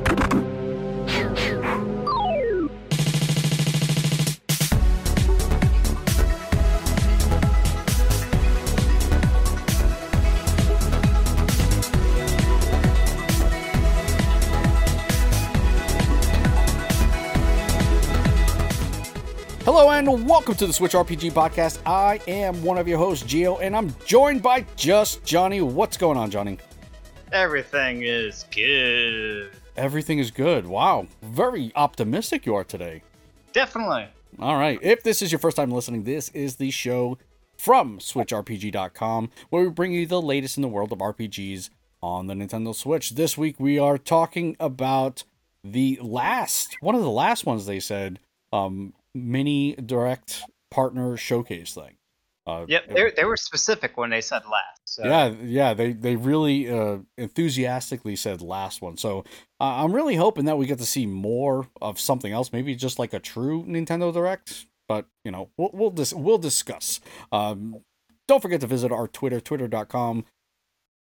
Hello and welcome to the Switch RPG podcast. I am one of your hosts, Geo, and I'm joined by just Johnny. What's going on, Johnny? Everything is good. Everything is good. Wow, very optimistic you are today. Definitely. All right. If this is your first time listening, this is the show from SwitchRPG.com where we bring you the latest in the world of RPGs on the Nintendo Switch. This week we are talking about the last, one of the last ones they said, um, mini direct partner showcase thing. Uh, yep, they, they were specific when they said last. So. Yeah, yeah, they they really uh, enthusiastically said last one. So uh, I'm really hoping that we get to see more of something else, maybe just like a true Nintendo Direct. But you know, we'll we'll, dis- we'll discuss. Um, don't forget to visit our Twitter, twitter.com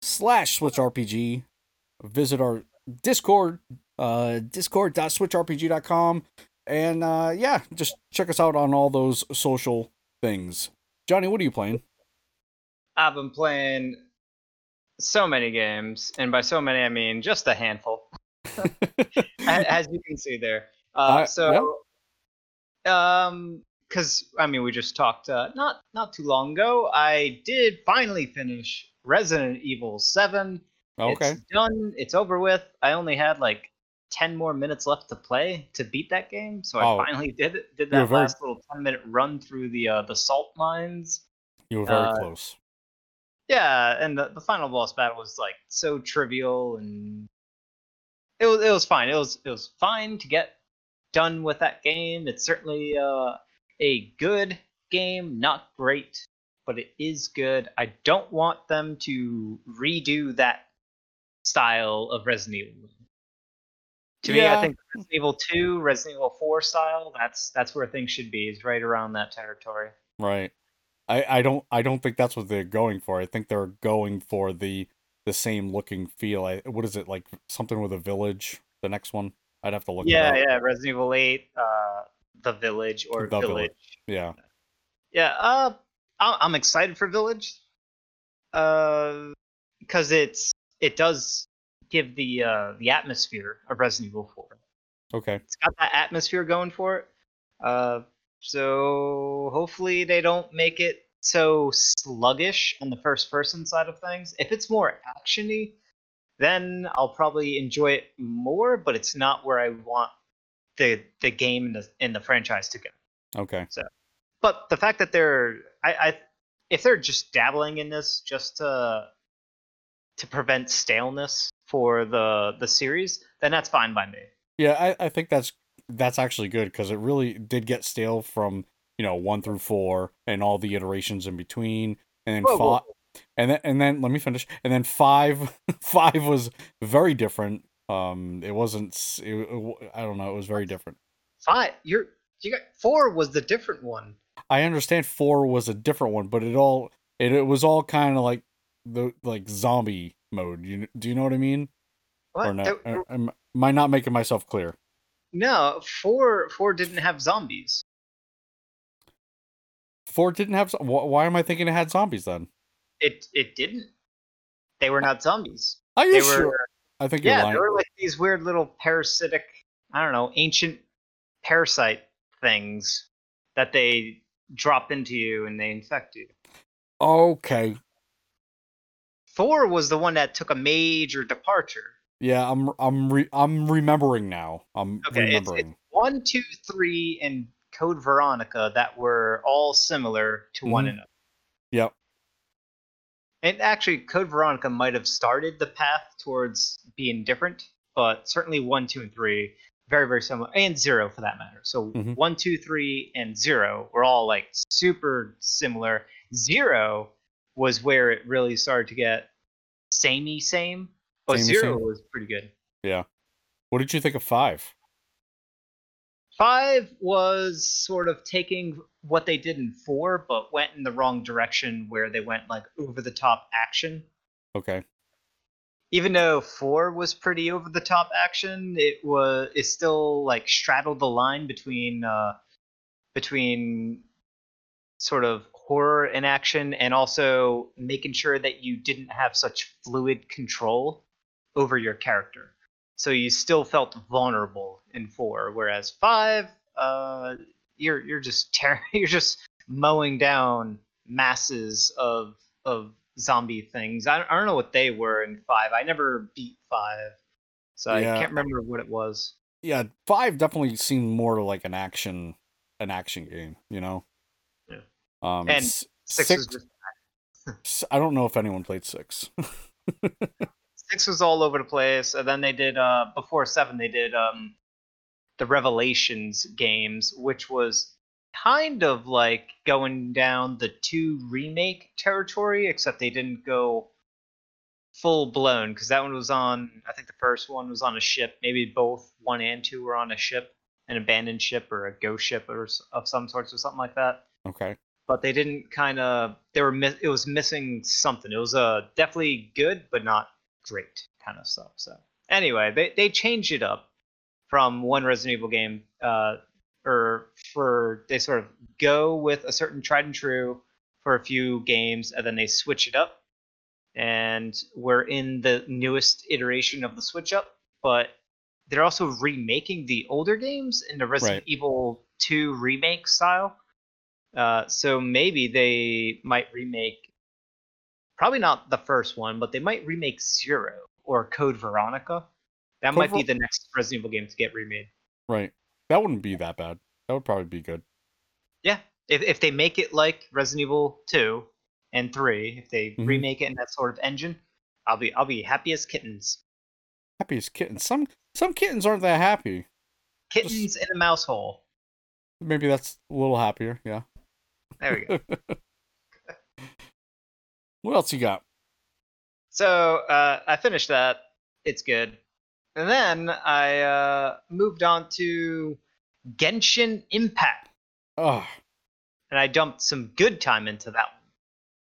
slash switchrpg. Visit our Discord, uh, discord.switchrpg.com. And uh, yeah, just check us out on all those social things. Johnny, what are you playing? I've been playing so many games, and by so many I mean just a handful, as you can see there. Uh, uh, so, yeah. um, because I mean we just talked uh, not not too long ago. I did finally finish Resident Evil Seven. Okay, it's done. It's over with. I only had like 10 more minutes left to play to beat that game. So I oh, finally did it. Did that very, last little 10 minute run through the uh, the salt mines. You were very uh, close. Yeah, and the, the final boss battle was like so trivial and it was it was fine. It was it was fine to get done with that game. It's certainly uh, a good game, not great, but it is good. I don't want them to redo that style of Resident Evil to yeah. me, I think Resident Evil 2, Resident Evil 4 style, that's that's where things should be, is right around that territory. Right. I, I don't I don't think that's what they're going for. I think they're going for the the same looking feel. I, what is it like something with a village? The next one, I'd have to look. Yeah, yeah, Resident Evil Eight, uh, the village or the village. village. Yeah, yeah. Uh, I'm excited for Village, uh, because it's it does give the uh, the atmosphere of Resident Evil 4. Okay. It's got that atmosphere going for it. Uh, so hopefully they don't make it so sluggish on the first person side of things. If it's more actiony, then I'll probably enjoy it more. But it's not where I want the the game and the in the franchise to go. Okay. So, but the fact that they're I, I if they're just dabbling in this just to to prevent staleness for the the series, then that's fine by me. Yeah, I, I think that's that's actually good because it really did get stale from you know one through four and all the iterations in between, and then whoa, five, whoa. and then and then let me finish, and then five five was very different. Um, it wasn't. It, it, I don't know. It was very different. Five. You're you got four was the different one. I understand four was a different one, but it all it, it was all kind of like the like zombie mode. You do you know what I mean? What? Or not? am, am I not making myself clear? No, four four didn't have zombies. Four didn't have. Why am I thinking it had zombies then? It it didn't. They were not zombies. Are you they sure? Were, I think yeah, lying. they were like these weird little parasitic, I don't know, ancient parasite things that they drop into you and they infect you. Okay, Four was the one that took a major departure. Yeah, I'm I'm re- I'm remembering now. I'm okay, remembering. It's, it's one, two, three, and Code Veronica that were all similar to mm-hmm. one another. Yep. And actually, Code Veronica might have started the path towards being different, but certainly one, two, and three very very similar, and zero for that matter. So mm-hmm. one, two, three, and zero were all like super similar. Zero was where it really started to get samey same. But samey zero same. was pretty good. Yeah. What did you think of five? Five was sort of taking what they did in four, but went in the wrong direction where they went like over the top action. Okay. even though four was pretty over the top action, it was it still like straddled the line between uh, between sort of horror in action, and also making sure that you didn't have such fluid control over your character. So you still felt vulnerable in four, whereas five, uh, you're you're just tearing, you're just mowing down masses of of zombie things. I, I don't know what they were in five. I never beat five, so Yeah. I can't remember what it was. Yeah, five definitely seemed more like an action, an action game. You know. Um, And Six, six. was just s- I don't know if anyone played six. six was all over the place, and then they did uh before seven they did um the Revelations games, which was kind of like going down the two remake territory, except they didn't go full blown because that one was on I think the first one was on a ship, maybe both one and two were on a ship, an abandoned ship or a ghost ship or of some sorts or something like that okay. But they didn't kind of they were mi- it was missing something. It was uh definitely good but not great kind of stuff so. Anyway they they changed it up from one resident evil game uh or for they sort of go with a certain tried and true for a few games and then they switch it up. And we're in the newest iteration of the switch up but they're also remaking the older games in the resident Right. evil 2 remake style uh, so maybe they might remake, probably not the first one, but they might remake Zero or Code Veronica. That Code might be the next Resident Evil game to get remade. Right. That wouldn't be that bad. That would probably be good. Yeah, if if they make it like Resident Evil Two and Three, if they Mhm. remake it in that sort of engine, I'll be I'll be happy as kittens. Happy as kittens. Some some kittens aren't that happy. Kittens in a mouse hole. Maybe that's a little happier. Yeah. There we go. What else you got? So uh, I finished that. It's good. And then I uh, moved on to Genshin Impact. Oh and I dumped some good time into that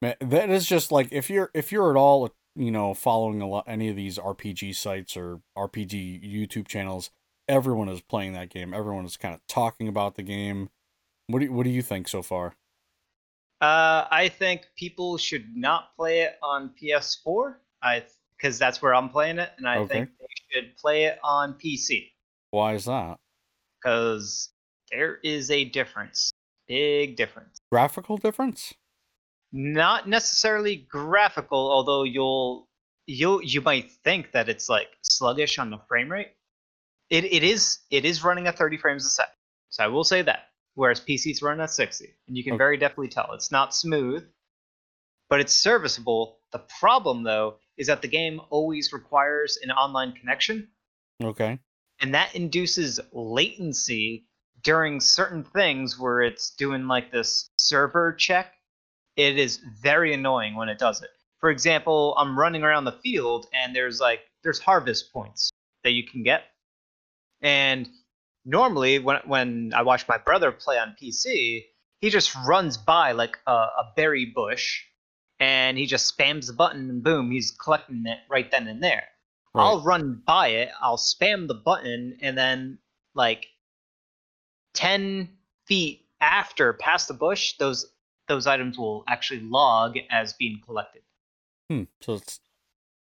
one. man, that is just like if you're if you're at all you know following a lot any of these RPG sites or RPG YouTube channels, everyone is playing that game. Everyone is kind of talking about the game. What do you, what do you think so far? Uh, I think people should not play it on PS4. I because that's where I'm playing it, and I Okay. think they should play it on PC Why is that? because there is a difference, big difference. Graphical difference? Not necessarily graphical, although you'll you you might think that it's like sluggish on the frame rate. It it is it is running at 30 frames a second, so I will say that. Whereas PC's running at 60, and you can Okay. very definitely tell it's not smooth, but it's serviceable. The problem though is that the game always requires an online connection, Okay. and that induces latency during certain things where it's doing like this server check. It is very annoying when it does it. For example, I'm running around the field and there's like there's harvest points that you can get. And normally when when I watch my brother play on PC, he just runs by like a, a berry bush and he just spams the button and boom, he's collecting it right then and there. Right. I'll run by it, I'll spam the button, and then like ten feet after past the bush, those those items will actually log as being collected. Hmm. So it's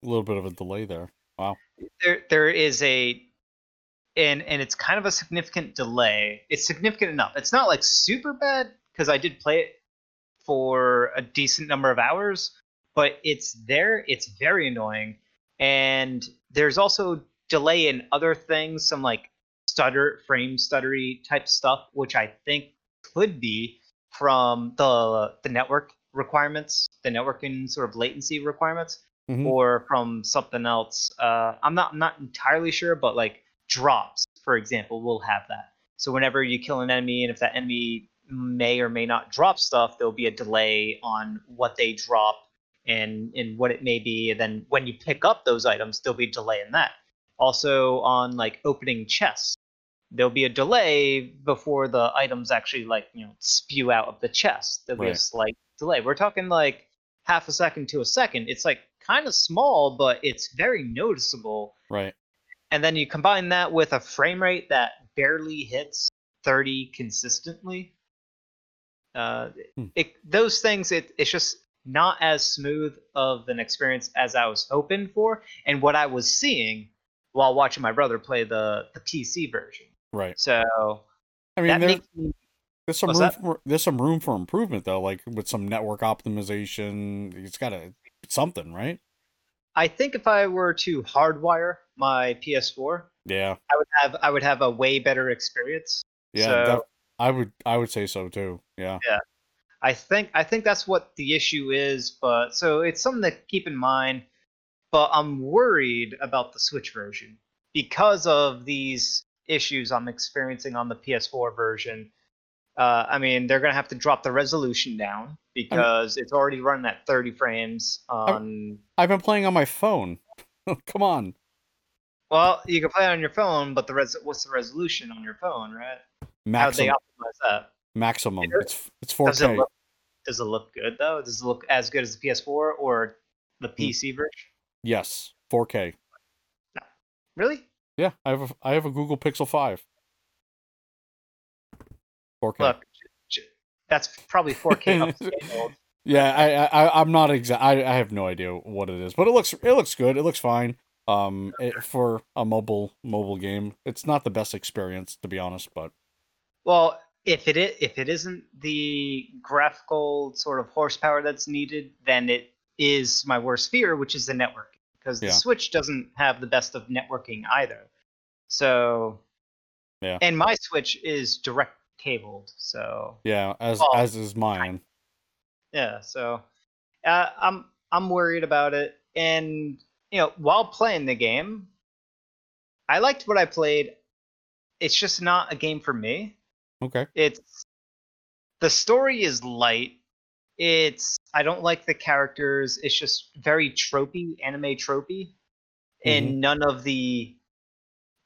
a little bit of a delay there. Wow. There there is a and and it's kind of a significant delay. It's significant enough. It's not like super bad because I did play it for a decent number of hours, but it's there. It's very annoying, and there's also delay in other things, some like stutter, frame stuttery type stuff, which I think could be from the the network requirements, the networking sort of latency requirements Mhm. or from something else. Uh, I'm not I'm not entirely sure, but like drops, for example, will have that. So whenever you kill an enemy, and if that enemy may or may not drop stuff, there'll be a delay on what they drop and and what it may be. And then when you pick up those items, there'll be a delay in that. Also on like opening chests, there'll be a delay before the items actually like you know spew out of the chest. There'll be a slight delay. We're talking like half a second to a second. It's like kind of small, but it's very noticeable. Right. And then you combine that with a frame rate that barely hits 30 consistently. Uh, Hmm. it, those things, it, it's just not as smooth of an experience as I was hoping for, and what I was seeing while watching my brother play the the PC version. Right. So I mean, that there, makes me there's some room for there's some room for improvement though, like with some network optimization. It's got to something, right? I think if I were to hardwire my PS4, Yeah. I would have I would have a way better experience. Yeah. So- def- I would I would say so too. Yeah. Yeah. I think I think that's what the issue is, but so it's something to keep in mind. But I'm worried about the Switch version because of these issues I'm experiencing on the PS4 version. Uh, I mean, they're gonna have to drop the resolution down because it's already running at 30 frames on. I've been playing on my phone. Come on. Well, you can play it on your phone, but the res- what's the resolution on your phone, right? How they Maximum. optimize that? Maximum. It- It's it's Does it 4K. look does it look good though? Does it look as good as the PS4 or the Hmm. PC version? Yes. 4K. No. Really? Yeah. I have a I have a Google Pixel 5. 4K. Look, that's probably 4K upscaled. Yeah, I, I I'm not exact. I, I have no idea what it is, but it looks it looks good. It looks fine. Um, it, for a mobile mobile game, it's not the best experience to be honest, but Well, if it if it isn't the graphical sort of horsepower that's needed, then it is my worst fear, which is the networking, because the Yeah. Switch doesn't have the best of networking either. So, Yeah. and my Switch is direct cabled, so yeah, as Well, as is mine. Yeah, so uh, I'm I'm worried about it, and you know, while playing the game, I liked what I played. It's just not a game for me. Okay. It's the story is light. It's I don't like the characters. It's just very tropey, anime tropey, in mm-hmm. none of the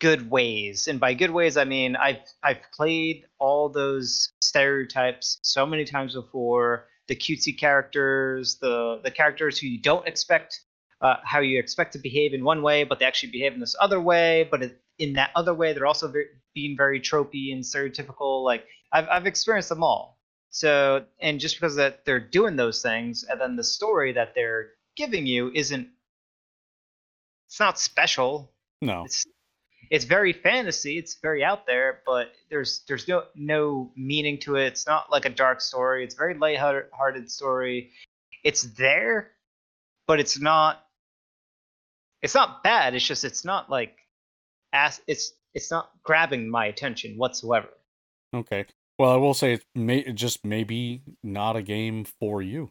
good ways. And by good ways, I mean I've I've played all those stereotypes so many times before. The cutesy characters, the the characters who you don't expect, uh, how you expect to behave in one way, but they actually behave in this other way. But it, in that other way, they're also very, being very tropey and stereotypical. Like I've I've experienced them all. So and just because that they're doing those things, and then the story that they're giving you isn't, it's not special No. it's it's very fantasy it's very out there but there's there's no no meaning to it it's not like a dark story it's a very light-hearted story it's there but it's not it's not bad it's just it's not like as it's it's not grabbing my attention whatsoever. Okay. Well, I will say it's may just maybe not a game for you.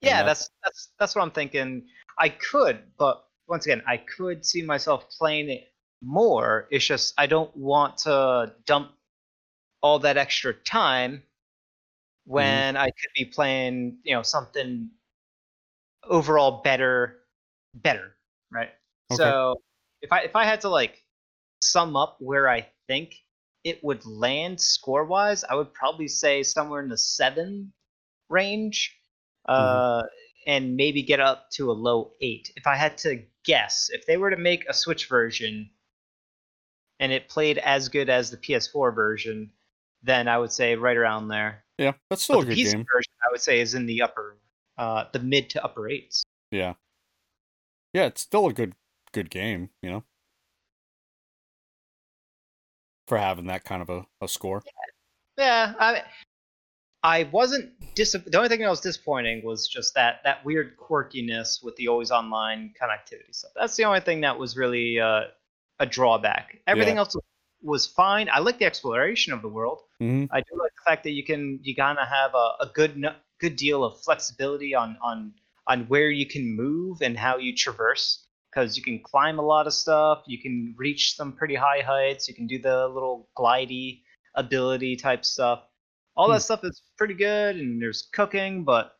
Yeah that- that's that's that's what i'm thinking. I could but once again i could see myself playing it more. It's just i don't want to dump all that extra time mm-hmm. when i could be playing you know something overall better better right Okay. so if i if i had to like sum up where i think it would land score wise i would probably say somewhere in the seven range uh, and maybe get up to a low eight. If I had to guess, if they were to make a Switch version and it played as good as the PS4 version, then I would say right around there. Yeah, that's still But a the good PC game. version, I would say, is in the upper, uh, the mid to upper eights. Yeah. Yeah, it's still a good good game, you know. For having that kind of a, a score. Yeah, I I wasn't dis. The only thing that was disappointing was just that that weird quirkiness with the always online connectivity stuff. That's the only thing that was really uh, a drawback. Everything Yeah. else was fine. I like the exploration of the world. hmm I do like the fact that you can you kind of have a, a good good deal of flexibility on on on where you can move and how you traverse because you can climb a lot of stuff. You can reach some pretty high heights. You can do the little glidey ability type stuff. All that Hmm. stuff is pretty good, and there's cooking, but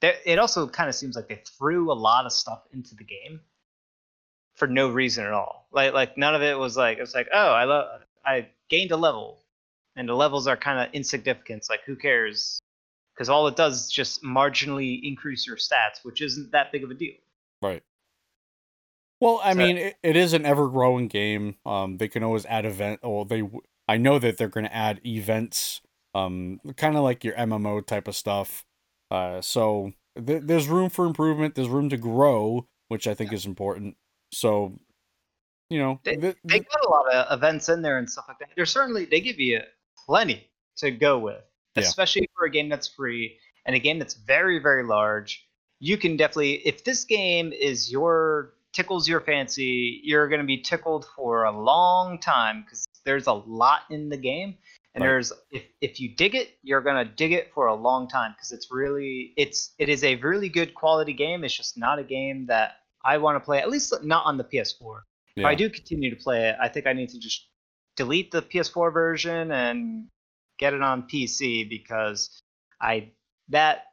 there, it also kind of seems like they threw a lot of stuff into the game for no reason at all. Like like none of it was like it was like oh I love I gained a level, and the levels are kind of insignificant. It's like who cares? Because all it does is just marginally increase your stats, which isn't that big of a deal. Right. Well, I So- mean, it, it is an ever growing game. Um, they can always add event. Or they, w- I know that they're going to add events. Um, kind of like your MMO type of stuff. Uh, so th- there's room for improvement. There's room to grow, which I think is important. So, you know, They- th- They got a lot of events in there and stuff like that. They're certainly they give you plenty to go with, Yeah. especially for a game that's free and a game that's very very large. You can definitely if this game is your tickles your fancy, you're going to be tickled for a long time because there's a lot in the game. And Right. there's if if you dig it, you're gonna dig it for a long time because it's really it's it is a really good quality game. It's just not a game that I want to play, at least not on the PS4. If I do continue to play it, I think I need to just delete the PS4 version and get it on PC because I that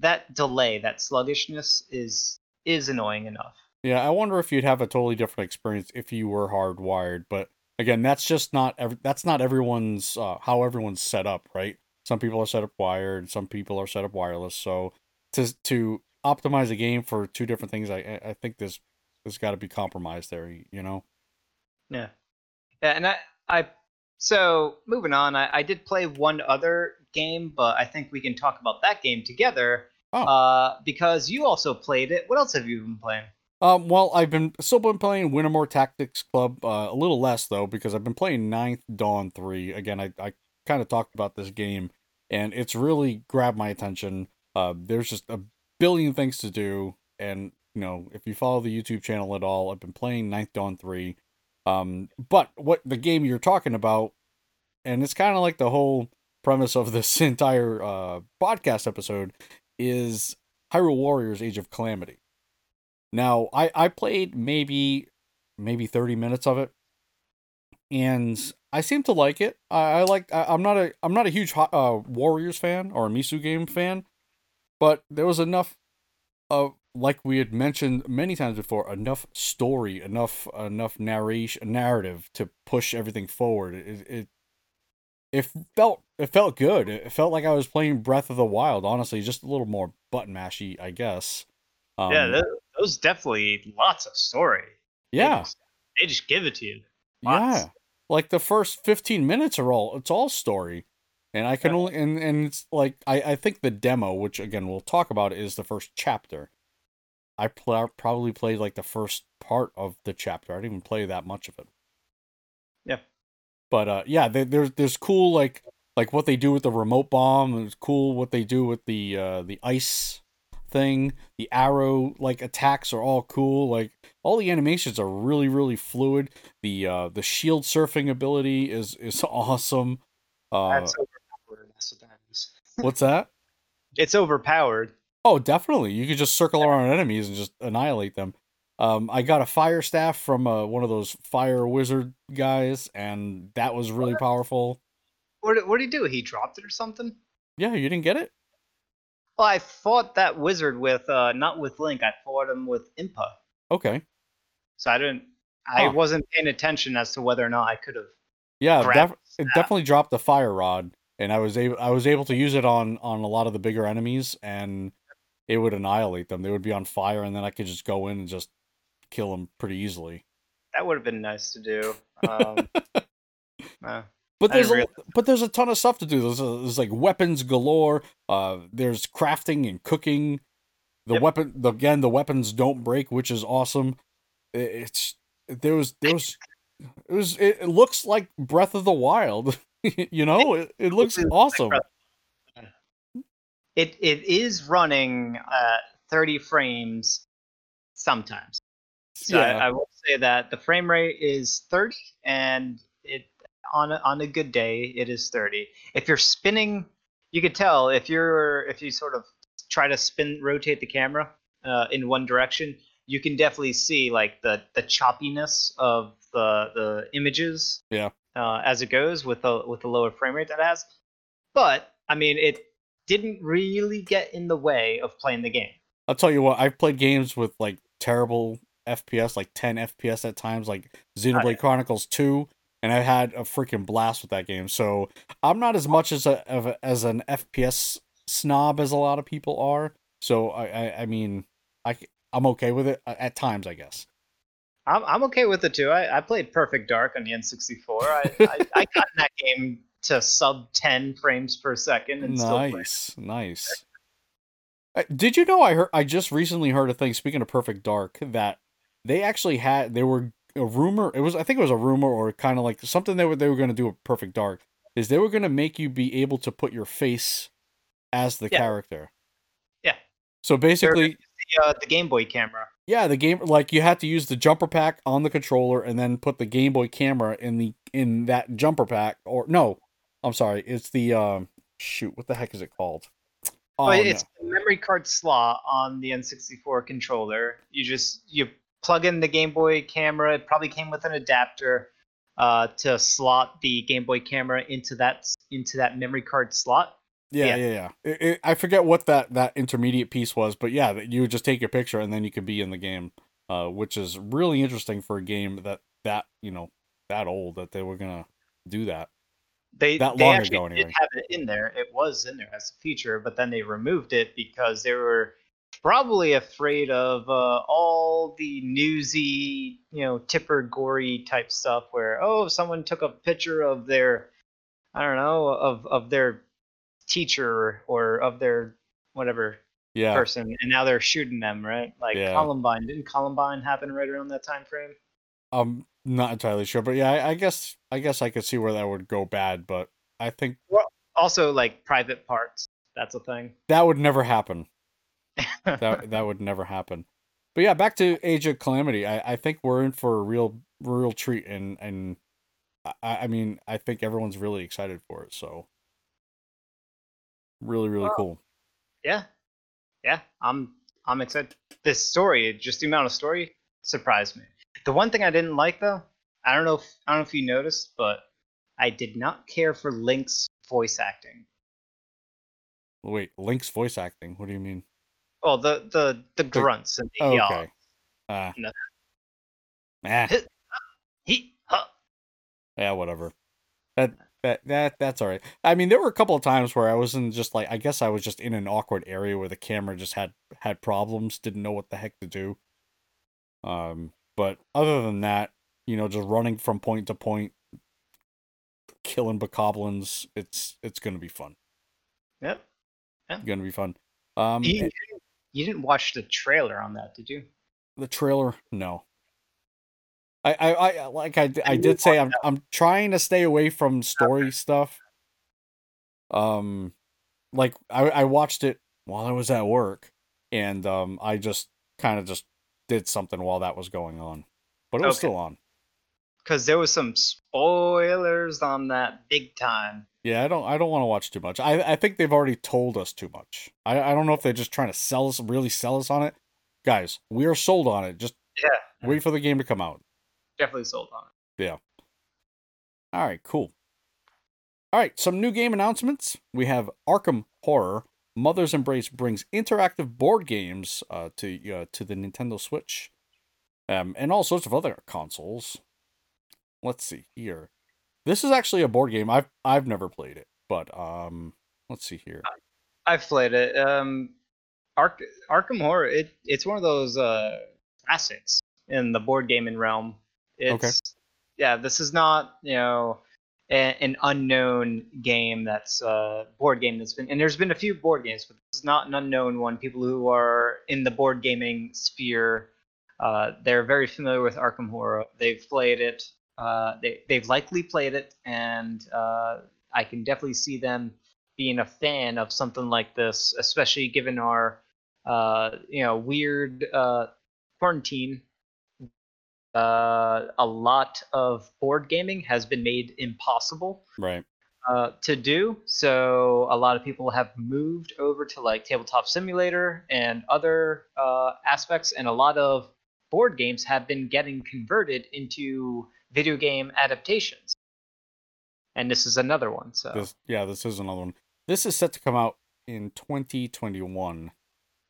that delay, that sluggishness is is annoying enough. Yeah, I wonder if you'd have a totally different experience if you were hardwired. But again, that's just not ev- that's not everyone's uh, how everyone's set up, right? Some people are set up wired, some people are set up wireless. So to to optimize a game for two different things, I I- I think there's there's got to be compromise there. You know? Yeah. Yeah, and I I so moving on, I, I did play one other game, but I think we can talk about that game together. Oh. Uh, because you also played it. What else have you been playing? Um, well, I've been still been playing Wintermoor Tactics Club, uh, a little less though because I've been playing Ninth Dawn Three. Again, I I kind of talked about this game, and it's really grabbed my attention. Uh, there's just a billion things to do, and you know, if you follow the YouTube channel at all, I've been playing Ninth Dawn Three. Um, but what the game you're talking about, and it's kind of like the whole premise of this entire uh podcast episode, is Hyrule Warriors: Age of Calamity. Now, I I played maybe maybe 30 minutes of it and I seem to like it. I, I like I, I'm not a I'm not a huge uh Warriors fan or a Musou game fan, but there was enough of like we had mentioned many times before, enough story, enough enough narration narrative to push everything forward. It it it felt it felt good. It felt like I was playing Breath of the Wild, honestly, just a little more button mashy, I guess. Um, yeah, that was definitely lots of story. They yeah. just- they just give it to you. Lots. Yeah. Like the first 15 minutes are all it's all story. And I can Yeah. only and and it's like I I think the demo, which again we'll talk about is the first chapter. I pl- probably played like the first part of the chapter. I didn't even play that much of it. Yeah. But uh yeah, there, there's there's cool like like what they do with the remote bomb, it's cool what they do with the uh the ice thing. The arrow like attacks are all cool. Like all the animations are really really fluid. The uh the shield surfing ability is is awesome. Uh That's overpowered. That's what that is. what's that? It's overpowered. Oh, definitely. You could just circle around enemies and just annihilate them. Um, I got a fire staff from uh, one of those fire wizard guys, and that was really powerful. What did, what did he do? He dropped it or something? Yeah, you didn't get it? Well, I fought that wizard with uh not with Link. I fought him with Impa. Okay. So I didn't. I Huh. wasn't paying attention as to whether or not I could have. Yeah, def- it definitely dropped the fire rod, and I was able I was able to use it on on a lot of the bigger enemies, and it would annihilate them. They would be on fire, and then I could just go in and just kill them pretty easily. That would have been nice to do. Um, uh, But there's a, but there's a ton of stuff to do. There's, a, there's like weapons galore. Uh, there's crafting and cooking. The Yep. weapon, the, again, the weapons don't break, which is awesome. I- It's there was there was it was it, it looks like Breath of the Wild. you know, it, it looks like awesome. Breath it it is running at 30 frames sometimes. So Yeah. I, I will say that the frame rate is 30, and it on a, on a good day it is 30. If you're spinning, you could tell if you're if you sort of try to spin rotate the camera uh, in one direction, you can definitely see like the the choppiness of the the images. Yeah. Uh, as it goes with the with the lower frame rate that it has, but I mean it didn't really get in the way of playing the game. I'll tell you what, I've played games with like terrible FPS, like 10 FPS at times, like Xenoblade. Chronicles 2, and I had a freaking blast with that game. So I'm not as much as a, of a as an FPS snob as a lot of people are. So I I, I mean I I'm okay with it uh, at times, I guess. I'm I'm okay with it too. I, I played Perfect Dark on the N64. I, I, I got in that game to sub 10 frames per second and still. Nice, nice. Uh, Did you know I heard I just recently heard a thing speaking of Perfect Dark that they actually had they were a rumor it was I think it was a rumor or kind of like something they were they were going to do with Perfect Dark is they were going to make you be able to put your face as the Yeah. character. Yeah. So basically The, uh, the Game Boy camera. yeah, the game like you had to use the jumper pack on the controller and then put the Game Boy camera in the in that jumper pack or no, I'm sorry, it's the um shoot, what the heck is it called? Oh, no. it's the memory card slot on the N64 controller. You just you plug in the Game Boy camera. It probably came with an adapter uh, to slot the Game Boy camera into that into that memory card slot. Yeah, Yeah. yeah, yeah. It, it, I forget what that that intermediate piece was, but yeah, you would just take your picture and then you could be in the game, uh, which is really interesting for a game that that you know that old that they were gonna do that. They That they actually ago, did anyway. have it in there. It was in there as a feature, but then they removed it because they were probably afraid of uh, all the newsy, you know, tipper gory type stuff. Where oh, someone took a picture of their, I don't know, of of their teacher or of their whatever Yeah, person, and now they're shooting them, right? Like Yeah. Columbine. Didn't Columbine happen right around that time frame? I'm not entirely sure, but yeah, I, I guess I guess I could see where that would go bad, but I think well, Also, like private parts. That's a thing. that would never happen. That that would never happen. But yeah, back to Age of Calamity. I, I think we're in for a real real treat, and and I, I mean I think everyone's really excited for it. So really really Well, cool. Yeah, yeah, I'm I'm excited. This story, just the amount of story, surprised me. The one thing I didn't like though, I don't know if I don't know if you noticed, but I did not care for Link's voice acting. Wait, Link's voice acting. What do you mean? Oh, the the the grunts and the Oh, okay. Ah. No. He, huh. yeah, whatever. That that that that's all right. I mean, there were a couple of times where I wasn't just like I guess I was just in an awkward area where the camera just had had problems, didn't know what the heck to do. Um, but other than that, you know, just running from point to point, killing bokoblins, it's it's gonna be fun. Yep. Gonna be fun. Um, You, you didn't- you didn't watch the trailer on that, did you? the trailer, no. I, I, I like I, I did say I'm I'm trying to stay away from story stuff. Um, like I I watched it while I was at work, and um I just kind of just did something while that was going on, but it was Okay. still on. Because there was some spoilers on that big time. Yeah, I don't I don't want to watch too much. I I think they've already told us too much. I I don't know if they're just trying to sell us really sell us on it. Guys, we are sold on it. Just Yeah, wait for the game to come out. definitely sold on it. Yeah. All right, cool. All right, some new game announcements. We have Arkham Horror. Mother's Embrace brings interactive board games uh, to uh, to the Nintendo Switch, um, and all sorts of other consoles. Let's see here. This is actually a board game. I've I've never played it, but um, let's see here. I've played it. Um, Ark- Arkham Horror. It it's one of those uh, classics in the board gaming realm. It's, Okay. Yeah, this is not you know a, an unknown game that's a board game that's been and there's been a few board games, but this is not an unknown one. People who are in the board gaming sphere, uh, they're very familiar with Arkham Horror. They've played it. Uh, they they've likely played it, and uh, I can definitely see them being a fan of something like this, especially given our uh, you know weird uh, quarantine. Uh, a lot of board gaming has been made impossible Right. uh, to do. So a lot of people have moved over to like tabletop simulator and other uh, aspects, and a lot of board games have been getting converted into video game adaptations. And this is another one. So This yeah, this is another one. This is set to come out in 2021.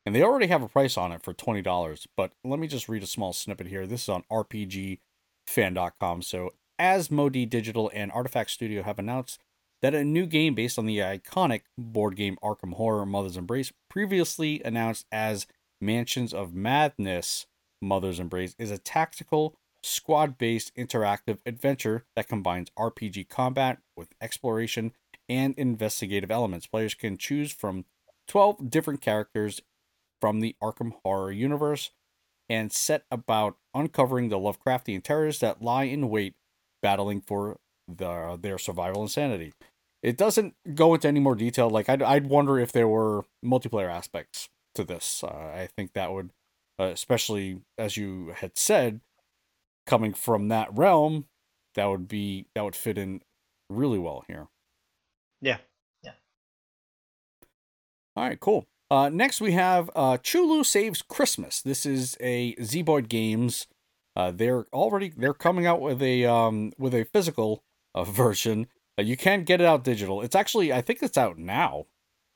And they already have a price on it for $20, but let me just read a small snippet here. This is on rpgfan.com. So, Asmodee Digital and Artifact Studio have announced that a new game based on the iconic board game Arkham Horror Mother's Embrace, previously announced as Mansions of Madness Mother's Embrace is a tactical, squad based interactive adventure that combines RPG combat with exploration and investigative elements. Players can choose from 12 different characters from the Arkham Horror universe and set about uncovering the Lovecraftian terrors that lie in wait, battling for the, their survival and sanity. It doesn't go into any more detail. Like I'd, I'd wonder if there were multiplayer aspects to this. Uh, I think that would, uh, especially as you had said, coming from that realm, that would be that would fit in really well here. Yeah. Yeah. All right, cool. Uh, next we have uh, Chulu Saves Christmas. This is a Zeboyd Games. Uh, they're already they're coming out with a um with a physical uh, version. Uh, you can get it out digital. It's actually I think it's out now.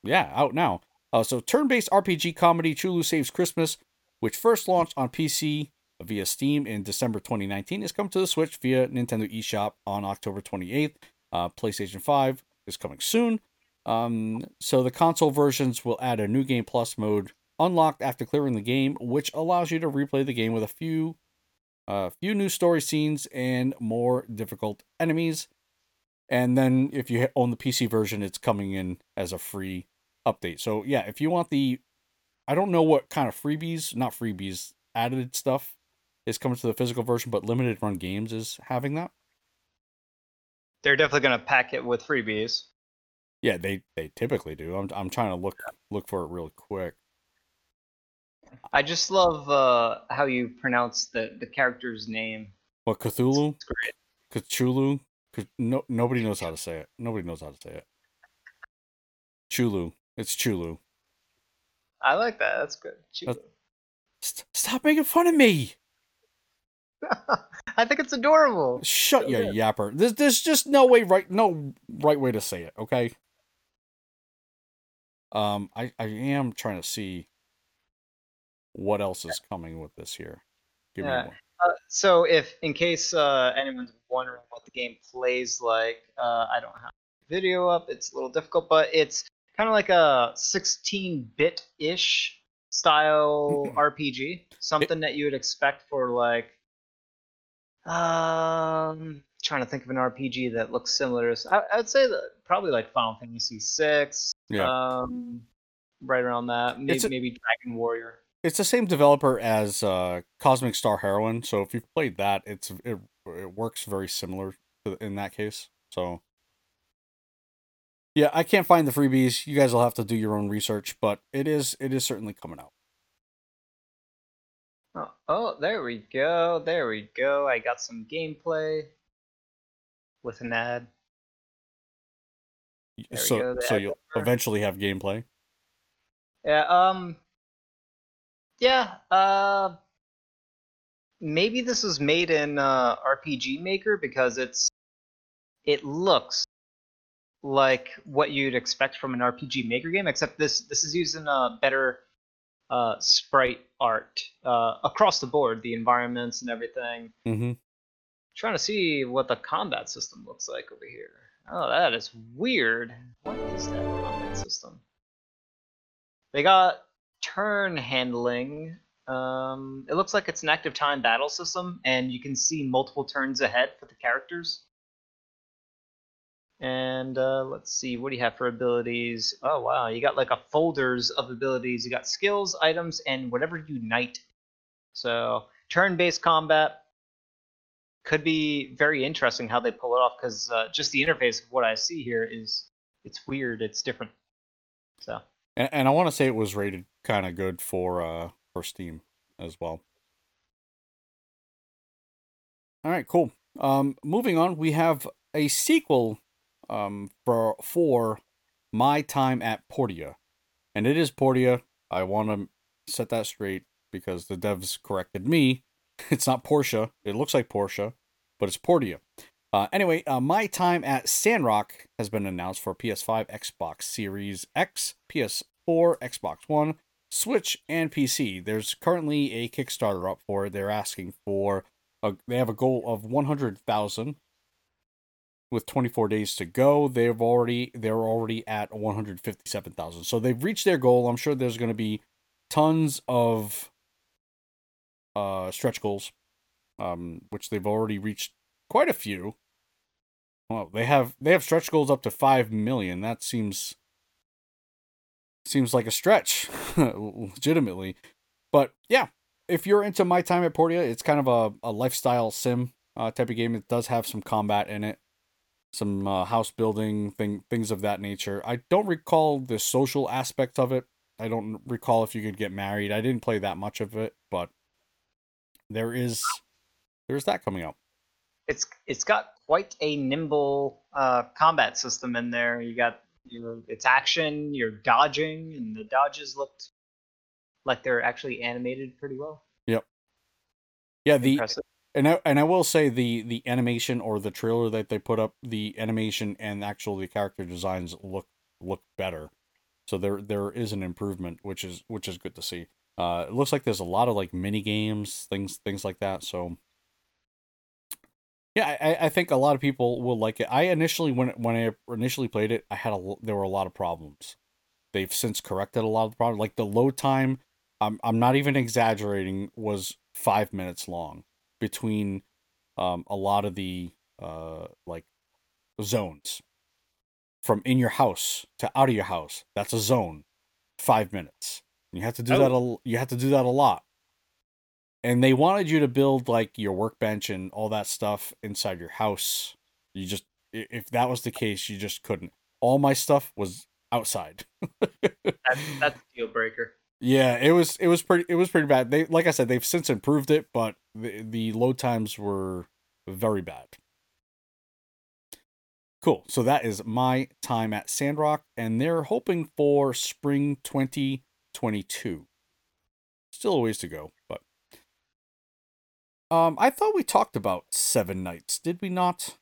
Yeah, out now. Uh, so turn-based RPG comedy Chulu Saves Christmas, which first launched on PC via Steam in December 2019, is coming to the Switch via Nintendo eShop on October 28th. Uh, PlayStation 5 is coming soon. Um, so the console versions will add a new game plus mode unlocked after clearing the game, which allows you to replay the game with a few, a uh, few new story scenes and more difficult enemies. And then if you own the PC version, it's coming in as a free update. So yeah, if you want the, I don't know what kind of freebies, not freebies, added stuff is coming to the physical version, but limited run games is having that. They're definitely gonna pack it with freebies. Yeah, they they typically do. I'm I'm trying to look look for it real quick. I just love uh, how you pronounce the the character's name. What Cthulhu? It's great. Cthulhu? No, nobody knows how to say it. Nobody knows how to say it. Chulu. It's Chulu. I like that. That's good. Chulu. St- stop making fun of me. I think it's adorable. Shut so your good. yapper. There's there's just no way right no right way to say it. Okay. Um, I I am trying to see what else is coming with this here. Give yeah. me one. Uh, so if in case uh, anyone's wondering what the game plays like, uh, I don't have video up. It's a little difficult, but it's kind of like a 16-bit-ish style RPG. Something that you would expect for like um, trying to think of an RPG that looks similar. I, I'd say that probably like Final Fantasy Six. Yeah. Um, right around that. Maybe a, maybe Dragon Warrior. It's the same developer as uh, Cosmic Star Heroine, so if you've played that, it's it it works very similar in that case. So yeah, I can't find the freebies. You guys will have to do your own research, but it is it is certainly coming out. Oh, oh, there we go. There we go. I got some gameplay with an ad. There so, so you'll eventually have gameplay. Yeah. Um. Yeah. Uh. Maybe this was made in uh, RPG Maker because it's it looks like what you'd expect from an RPG Maker game, except this this is using a better uh, sprite art uh, across the board, the environments and everything. Mm-hmm. Trying to see what the combat system looks like over here. Oh, that is weird. What is that combat system? They got turn handling. Um, it looks like it's an active time battle system, and you can see multiple turns ahead for the characters. And uh, let's see, what do you have for abilities? Oh wow, you got like a folders of abilities. You got skills, items, and whatever you unite. So turn-based combat could be very interesting how they pull it off because uh, just the interface of what I see here is it's weird, it's different. So. And, and I want to say it was rated kind of good for uh for Steam as well. All right, cool. Um, moving on, we have a sequel um, for for my time at Portia, and it is Portia. I want to set that straight because the devs corrected me. It's not Porsche. It looks like Porsche, but it's Portia. Uh, anyway, uh, my time at Sandrock has been announced for PS5, Xbox Series X, PS4, Xbox One, Switch, and PC. There's currently a Kickstarter up for it. They're asking for a, they have a goal of 100,000 with 24 days to go they've already they're already at 157,000 so they've reached their goal i'm sure there's going to be tons of uh, stretch goals, um, which they've already reached quite a few. Well, they have they have stretch goals up to five million. That seems seems like a stretch, legitimately. But yeah, if you're into my time at Portia, it's kind of a, a lifestyle sim uh, type of game. It does have some combat in it, some uh, house building thing, things of that nature. I don't recall the social aspect of it. I don't recall if you could get married. I didn't play that much of it, but there is there's that coming out. It's it's got quite a nimble uh, combat system in there. You got your it's action, you're dodging, and the dodges looked like they're actually animated pretty well. Yep. Yeah, the Impressive. and I and I will say the the animation or the trailer that they put up, the animation and actually the character designs look look better. So there there is an improvement, which is which is good to see. Uh, it looks like there's a lot of like mini games, things things like that. So yeah, I, I think a lot of people will like it. I initially when when I initially played it, I had a there were a lot of problems. They've since corrected a lot of the problems. Like the load time, I'm I'm not even exaggerating, was five minutes long between um a lot of the uh like zones. From in your house to out of your house, that's a zone. Five minutes. You have to do that. A, you have to do that a lot and they wanted you to build like your workbench and all that stuff inside your house. You just if that was the case, you just couldn't. All my stuff was outside. That's that's a deal breaker. yeah, it was it was pretty it was pretty bad. They like I said they've since improved it, but the the load times were very bad. Cool. So that is my time at Sandrock and they're hoping for spring 2022. Still a ways to go, but um I thought we talked about Seven Knights, did we not?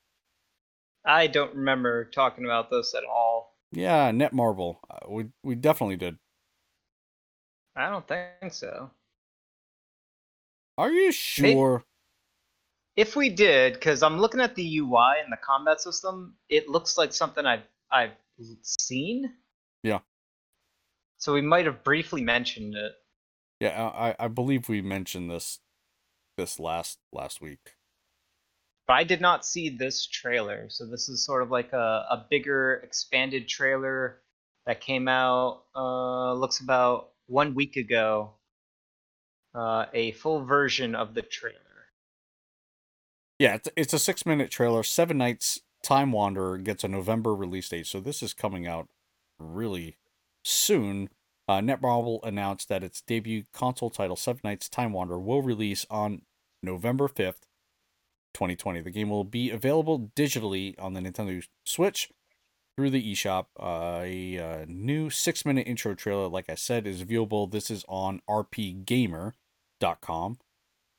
I don't remember talking about this at all. Yeah, Netmarble. Uh, we we definitely did. I don't think so. Are you sure? If we did, because I'm looking at the UI and the combat system, it looks like something I've I've seen. Yeah. So we might have briefly mentioned it. Yeah, I I believe we mentioned this this last last week. But I did not see this trailer, so this is sort of like a, a bigger, expanded trailer that came out. Uh, looks about one week ago. Uh, a full version of the trailer. Yeah, it's it's a six minute trailer. Seven Knights Time Wanderer gets a November release date, so this is coming out really soon. Uh, Netmarble announced that its debut console title, Seven Knights Time Wanderer, will release on November fifth, 2020. The game will be available digitally on the Nintendo Switch through the eShop. Uh, a uh, new six minute intro trailer, like I said, is viewable. This is on rpgamer.com.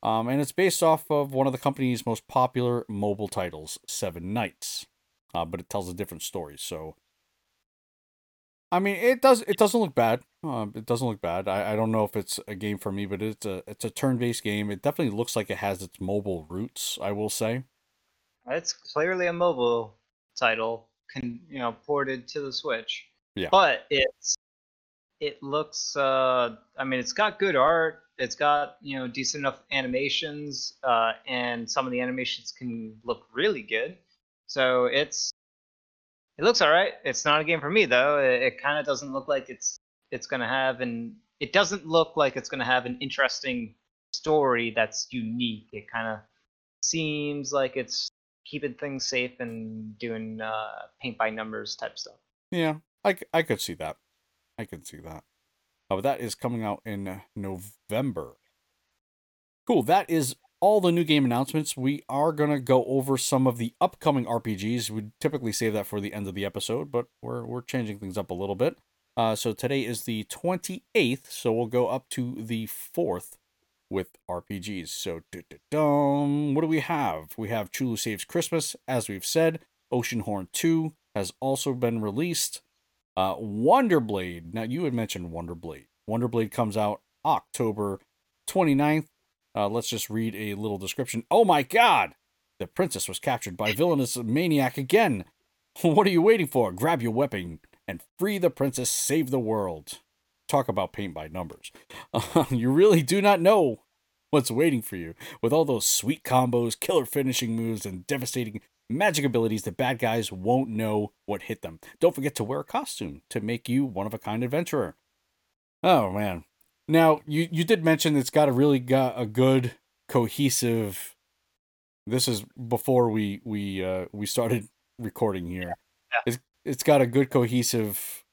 Um, and it's based off of one of the company's most popular mobile titles, Seven Knights. Uh, but it tells a different story. So, I mean, it does it doesn't look bad. Uh, it doesn't look bad. I, I don't know if it's a game for me, but it's a it's a turn based game. It definitely looks like it has its mobile roots. I will say. It's clearly a mobile title, con, you know, ported to the Switch. Yeah. But it's it looks. Uh, I mean, it's got good art. It's got you know decent enough animations, uh, and some of the animations can look really good. So it's it looks all right. It's not a game for me though. It, it kind of doesn't look like it's it's gonna have an. It doesn't look like it's gonna have an interesting story that's unique. It kind of seems like it's keeping things safe and doing uh, paint by numbers type stuff. Yeah, I, I could see that. I could see that. Uh, but that is coming out in November. Cool. That is all the new game announcements. We are going to go over some of the upcoming RPGs. We typically save that for the end of the episode, but we're, we're changing things up a little bit. Uh, so today is the 28th, so we'll go up to the 4th with RPGs. So, what do we have? We have Cthulhu Saves Christmas, as we've said. Oceanhorn 2 has also been released. Uh, Wonderblade. Now, you had mentioned Wonderblade. Wonderblade comes out October 29th. Uh, let's just read a little description. Oh my god! The princess was captured by villainous maniac again. What are you waiting for? Grab your weapon and free the princess, save the world. talk about paint by numbers. You really do not know what's waiting for you with all those sweet combos, killer finishing moves, and devastating magic abilities. The bad guys won't know what hit them. Don't forget to wear a costume to make you one of a kind adventurer. Oh man. Now you you did mention it's got a really got a good cohesive. This is before we we uh we started recording here. Yeah. It's it's got a good cohesive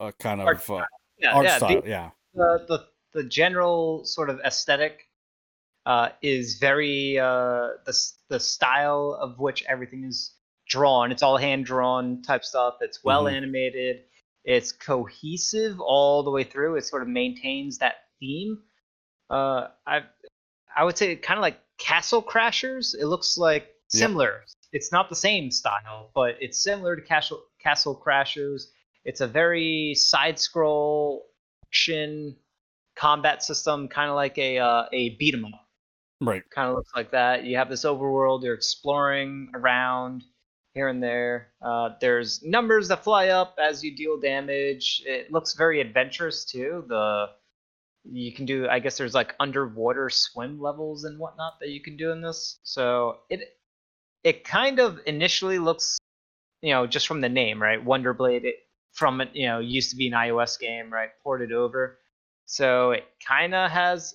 uh, kind Art of uh, Yeah, art yeah. the- style. yeah. the the the general sort of aesthetic uh, is very uh, the the style of which everything is drawn. It's all hand drawn type stuff. It's well Mhm. animated. It's cohesive all the way through. It sort of maintains that theme. Uh, I I would say kind of like Castle Crashers. It looks like Yeah. similar. It's not the same style, but it's similar to Castle Castle Crashers. It's a very side scroll action combat system, kind of like a uh, a beat 'em up. Right. Kind of looks like that. You have this overworld. You're exploring around here and there. Uh, there's numbers that fly up as you deal damage. It looks very adventurous too. The you can do. I guess there's like underwater swim levels and whatnot that you can do in this. So it it kind of initially looks, you know, just from the name, right? Wonderblade. It from you know, used to be an iOS game, right? Ported over. So it kind of has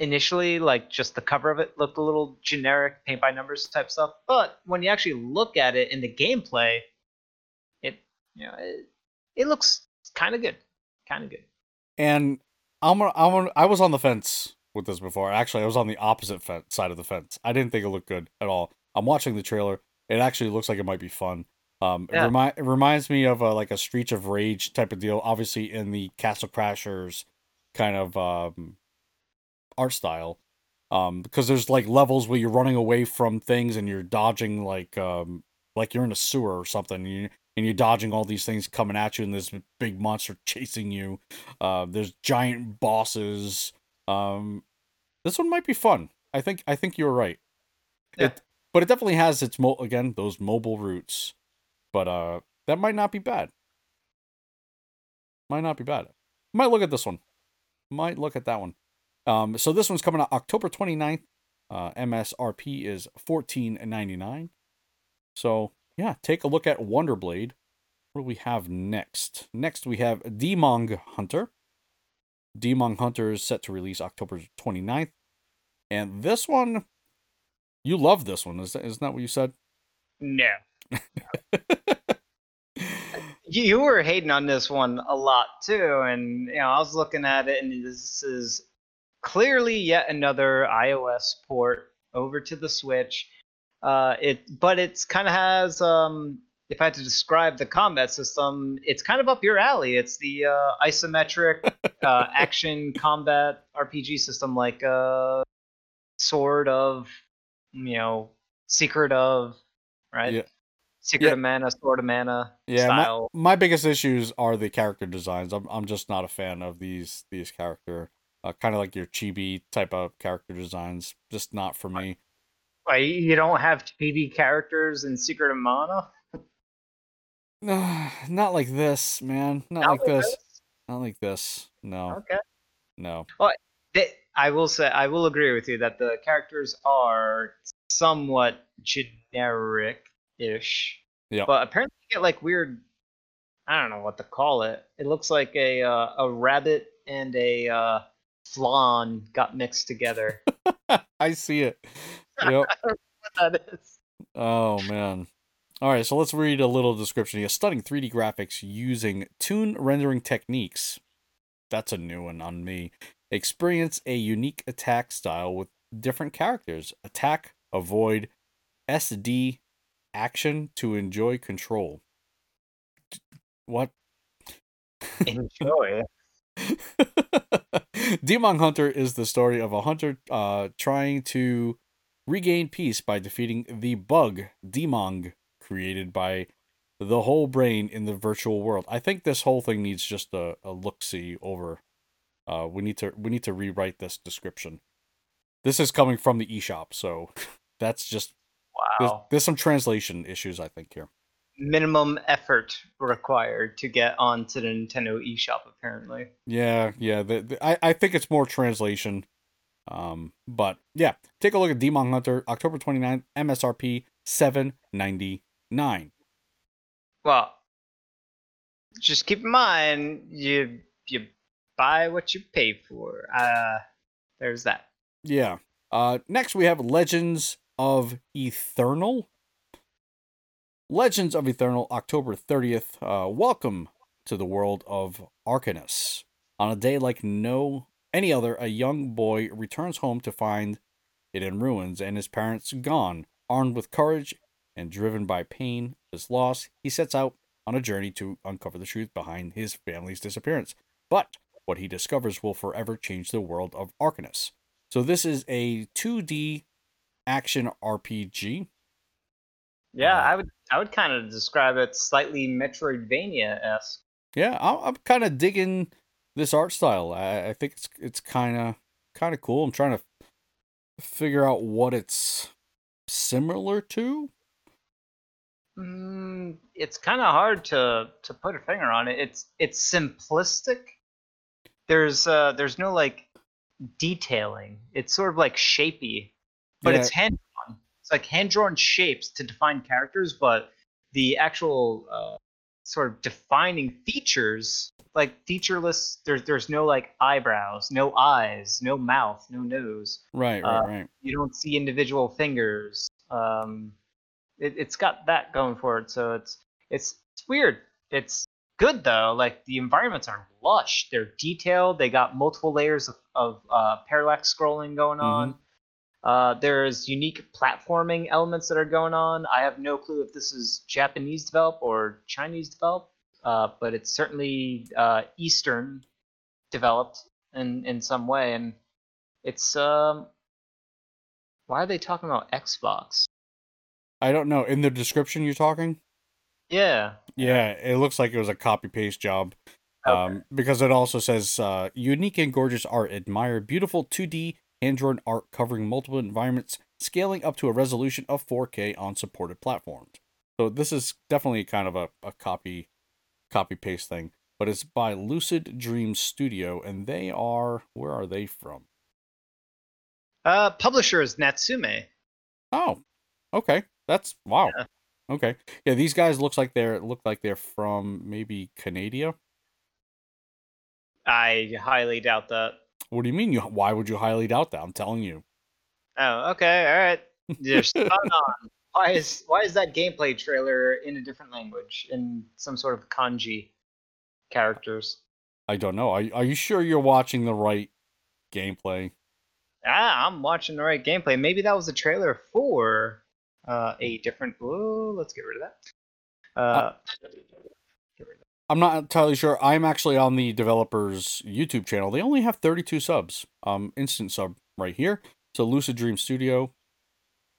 initially like just the cover of it looked a little generic paint by numbers type stuff but when you actually look at it in the gameplay it you know it, it looks kind of good kind of good And I'm I'm I was on the fence with this before. Actually, I was on the opposite fence, side of the fence. I didn't think it looked good at all. I'm watching the trailer. It actually looks like it might be fun. Um, Yeah. it, remi- it reminds me of a, like a Streets of Rage type of deal. Obviously, in the Castle Crashers kind of um, art style. Um, because there's like levels where you're running away from things and you're dodging like um like you're in a sewer or something. And you and you're dodging all these things coming at you, and this big monster chasing you. Uh, there's giant bosses. Um, this one might be fun. I think I think you're right. Yeah. It, but it definitely has its mo again those mobile roots. But uh, that might not be bad. Might not be bad. Might look at this one. Might look at that one. Um, so this one's coming out October 29th. Uh, MSRP is $14.99. So yeah, take a look at Wonderblade. What do we have next? Next we have Demong Hunter. Demong Hunter is set to release October 29th. And this one, you love this one, is that, isn't that what you said? no you, you were hating on this one a lot too and you know i was looking at it and this is clearly yet another ios port over to the switch uh it but it's kind of has um if i had to describe the combat system it's kind of up your alley it's the uh isometric uh action combat rpg system like uh sword of you know secret of right Yeah. secret Yeah. of mana sword of mana Yeah, my, my biggest issues are the character designs. I'm I'm just not a fan of these these character uh, kind of like your chibi type of character designs. Just not for me. Why, you don't have chibi characters in secret of mana No, not like this, man. Not, Not like like this. Not like this. No. okay No. They- I will say I will agree with you that the characters are somewhat generic-ish. Yeah. But apparently you get like weird I don't know what to call it. It looks like a uh, a rabbit and a uh, flan got mixed together. I see it. Yep. that is. Oh man. All right, so let's read a little description here. Stunning 3D graphics using toon rendering techniques. That's a new one on me. Experience a unique attack style with different characters. Attack, avoid, SD, action to enjoy control. What? Enjoy. Demon Hunter is the story of a hunter uh, trying to regain peace by defeating the bug Demong created by the whole brain in the virtual world. I think this whole thing needs just a, a look see over. Uh, we need to we need to rewrite this description. This is coming from the eShop, so that's just there's, Wow. there's some translation issues I think here. Minimum effort required to get onto the Nintendo eShop. Apparently. Yeah, yeah. The, the, I I think it's more translation. Um, but yeah, take a look at Demon Hunter, October 29th, MSRP seven ninety nine. Well, just keep in mind you you buy what you pay for. Uh, there's that. Yeah. Uh, next we have Legends of Eternal. Legends of Eternal, October 30th. Uh, welcome to the world of Arcanus. On a day like no any other, a young boy returns home to find it in ruins and his parents gone. Armed with courage and driven by pain, his loss, he sets out on a journey to uncover the truth behind his family's disappearance. But what he discovers will forever change the world of Arcanus. So this is a 2D action RPG. Yeah, Uh, I would I would kind of describe it slightly Metroidvania esque. Yeah, I'm, I'm kind of digging this art style. I, I think it's it's kind of kind of cool. I'm trying to figure out what it's similar to. Mm, it's kind of hard to to put a finger on it. It's it's simplistic. There's uh there's no like detailing. It's sort of like shapy, but Yeah. it's hand. It's like hand drawn shapes to define characters, but the actual uh, sort of defining features like featureless. There's there's no like eyebrows, no eyes, no mouth, no nose. Right, right, Uh, right. You don't see individual fingers. Um, it, it's got that going for it. So it's it's it's weird. It's good though. Like the environments are lush. They're detailed. They got multiple layers of, of uh, parallax scrolling going on. Uh, there's unique platforming elements that are going on. I have no clue if this is Japanese developed or Chinese developed, uh, but it's certainly uh, Eastern developed in in some way, and it's um. Why are they talking about Xbox? I don't know. In the description, you're talking. Yeah. Yeah, it looks like it was a copy paste job. Okay. Um, because it also says uh, unique and gorgeous art. Admire beautiful 2D drawn art covering multiple environments, scaling up to a resolution of 4K on supported platforms. So this is definitely kind of a, a copy copy paste thing, but it's by Lucid Dream Studio, and they are where are they from? Uh, publisher is Natsume. Oh, okay, that's wow. Yeah. Okay, yeah, these guys looks like they're look like they're from maybe Canada. I highly doubt that. What do you mean? You why would you highly doubt that? I'm telling you. Oh, okay, all right. You're spot on. Why is why is that gameplay trailer in a different language in some sort of kanji characters? I don't know. Are, are you sure you're watching the right gameplay? Ah, I'm watching the right gameplay. Maybe that was a trailer for uh, a different. Whoa, let's get rid of that. Uh, get rid of I'm not entirely sure. I'm actually on the developer's YouTube channel. They only have 32 subs. Um, instant sub right here. So Lucid Dream Studio.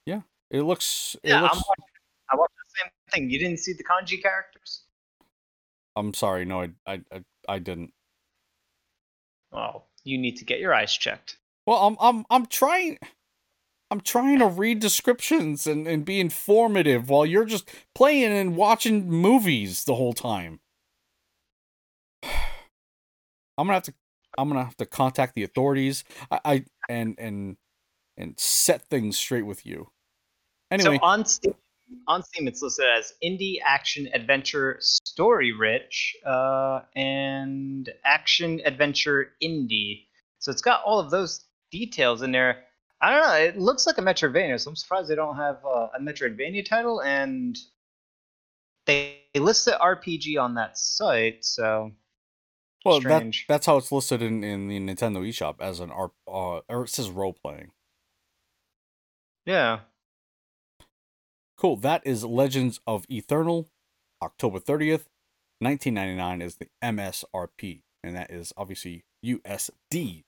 Yeah, it looks. It Yeah, looks. watching, I watched the same thing. You didn't see the kanji characters? I'm sorry. No, I, I, I, I didn't. Well, you need to get your eyes checked. Well, I'm, I'm, I'm trying. I'm trying to read descriptions and, and be informative while you're just playing and watching movies the whole time. I'm gonna have to I'm gonna have to contact the authorities. I, I and and and set things straight with you. Anyway, So on Steam, on Steam, it's listed as indie action adventure story rich uh, and action adventure indie. So it's got all of those details in there. I don't know. It looks like a Metroidvania, so I'm surprised they don't have uh, a Metroidvania title. And they list the RPG on that site, so well, that, that's how it's listed in, in the Nintendo eShop as an art, uh, or it says role playing. yeah. Cool. That is Legends of Eternal, October 30th, 1999 is the MSRP, and that is obviously USD.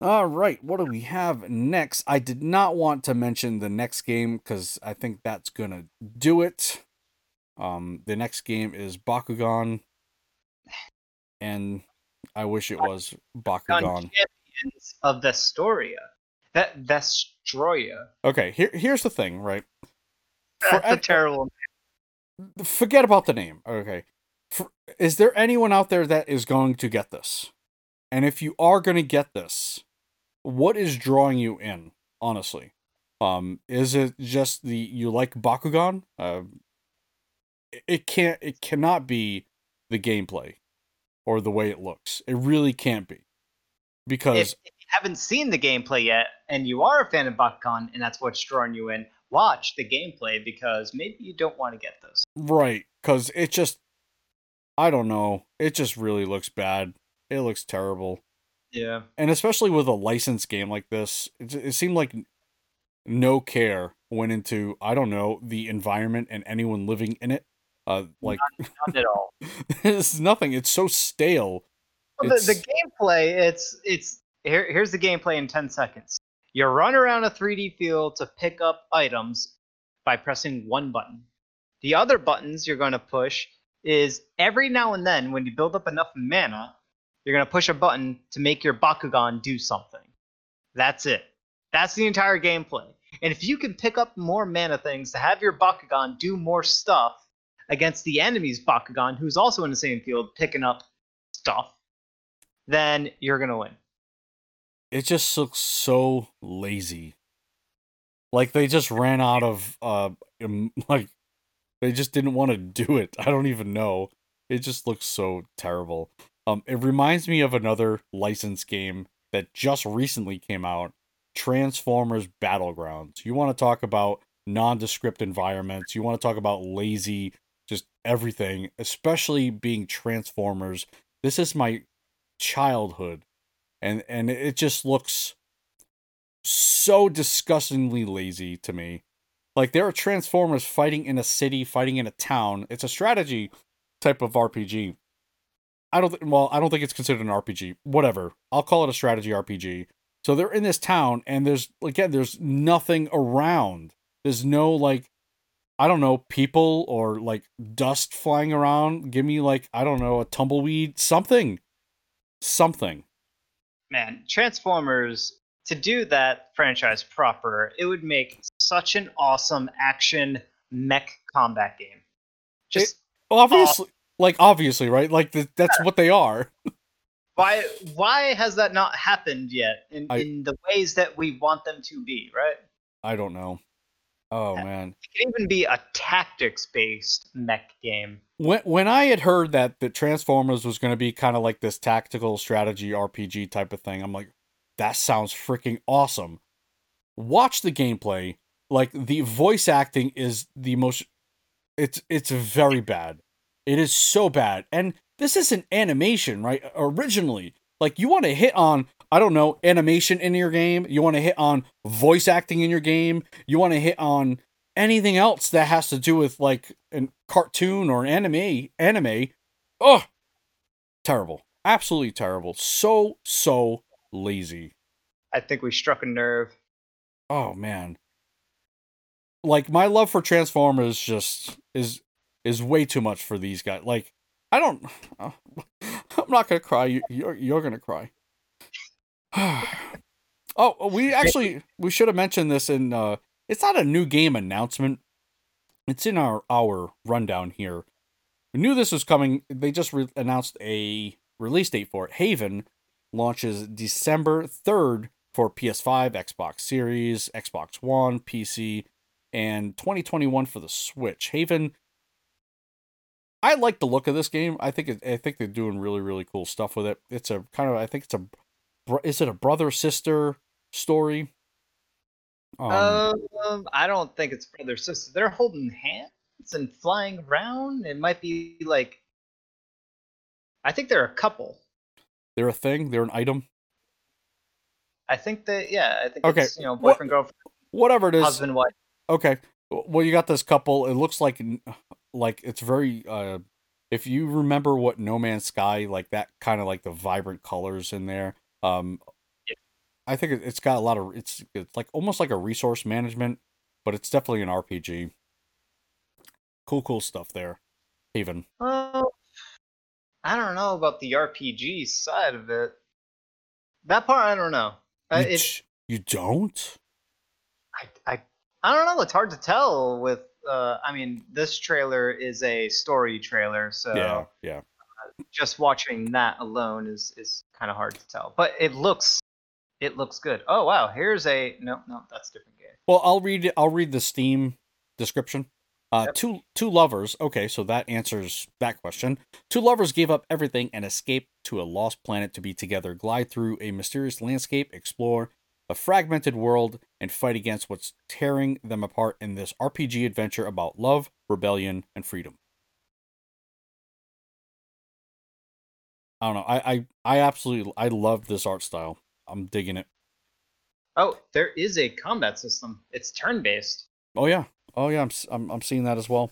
All right, what do we have next? I did not want to mention the next game because I think that's gonna do it. Um, the next game is Bakugan, and I wish it was Bakugan. Champions of Vestoria. That Vestroia. Okay, here here's the thing, right? That's a terrible. forget about the name. Okay. For, is there anyone out there that is going to get this? And if you are going to get this, what is drawing you in, honestly? Um, is it just the you like Bakugan? Uh, it can't. It cannot be the gameplay or the way it looks. It really can't be because if, if you haven't seen the gameplay yet, and you are a fan of Bakugan, and that's what's drawing you in, watch the gameplay because maybe you don't want to get this. right because it just I don't know. It just really looks bad. It looks terrible. Yeah. and especially with a licensed game like this, it, it seemed like no care went into I don't know the environment and anyone living in it. Uh, like Not at all. it's nothing. It's so stale. Well, the, the gameplay, it's it's here. Here's the gameplay in ten seconds. You run around a 3D field to pick up items by pressing one button. The other buttons you're going to push is every now and then when you build up enough mana, you're going to push a button to make your Bakugan do something. That's it. That's the entire gameplay. And if you can pick up more mana things to have your Bakugan do more stuff against the enemy's Bakugan, who's also in the same field picking up stuff, then you're gonna win. It just looks so lazy. Like they just ran out of uh like they just didn't want to do it. I don't even know. It just looks so terrible. Um it reminds me of another licensed game that just recently came out, Transformers Battlegrounds. You want to talk about nondescript environments, you want to talk about lazy just everything, especially being Transformers. This is my childhood and and it just looks so disgustingly lazy to me. Like there are transformers fighting in a city, fighting in a town. It's a strategy type of RPG. I don't th- well, I don't think it's considered an RPG. Whatever. I'll call it a strategy RPG. So they're in this town and there's again there's nothing around. There's no like I don't know, people or like dust flying around. Give me like I don't know, a tumbleweed, something. Something. Man, Transformers to do that franchise proper, it would make such an awesome action mech combat game. Just obviously like obviously right like th- that's what they are why why has that not happened yet in, I- in the ways that we want them to be, right? i don't know oh uh, man. It can even be a tactics based mech game. when when i had heard that the transformers was going to be kind of like this tactical strategy rpg type of thing i'm like that sounds freaking awesome. Watch the gameplay. Like the voice acting is the most it's it's very bad. It is so bad. And this isn't animation right? Originally like you want to hit on i don't know animation in your game. You want to hit on voice acting in your game. You want to hit on anything else that has to do with like a cartoon or an anime anime. Oh terrible. Absolutely terrible. So so lazy. I think we struck a nerve. oh man. Like my love for transformers just is is way too much for these guys like i don't i'm not gonna cry. You, you're you're gonna cry oh we actually we should have mentioned this in uh it's not a new game announcement. It's in our our rundown here. We knew this was coming. They just re- announced a release date for it. Haven launches december 3rd for ps5 xbox series xbox one pc and 2021 for the switch. Haven i like the look of this game. I think it, i think they're doing really really cool stuff with it. It's a kind of i think it's a is it a brother sister story um, Um, I don't think it's brother sister. They're holding hands and flying around. It might be like. I think they're a couple. they're a thing they're an item I think that yeah. I think Okay, it's you know what- boyfriend girlfriend whatever it is husband wife. okay well you got this couple it looks like like it's very uh if you remember what no man's sky like that kind of like the vibrant colors in there um Yeah. i think it, it's got a lot of it's it's like almost like a resource management but it's definitely an rpg cool cool stuff there haven Well, I don't know about the RPG side of it. That part I don't know. You, it, you don't I, I I don't know. It's hard to tell with uh, I mean, this trailer is a story trailer, so yeah, yeah. Just watching that alone is is kind of hard to tell. But it looks it looks good. Oh wow, here's a no no that's a different game. Well, I'll read it. I'll read the Steam description. Uh, Yep. Two two lovers. Okay, so that answers that question. Two lovers gave up everything and escaped to a lost planet to be together, glide through a mysterious landscape, explore a fragmented world, and fight against what's tearing them apart in this RPG adventure about love, rebellion, and freedom. I don't know. I I, I absolutely I love this art style. I'm digging it. Oh, there is a combat system. It's turn based. Oh yeah. Oh yeah. I'm I'm I'm seeing that as well.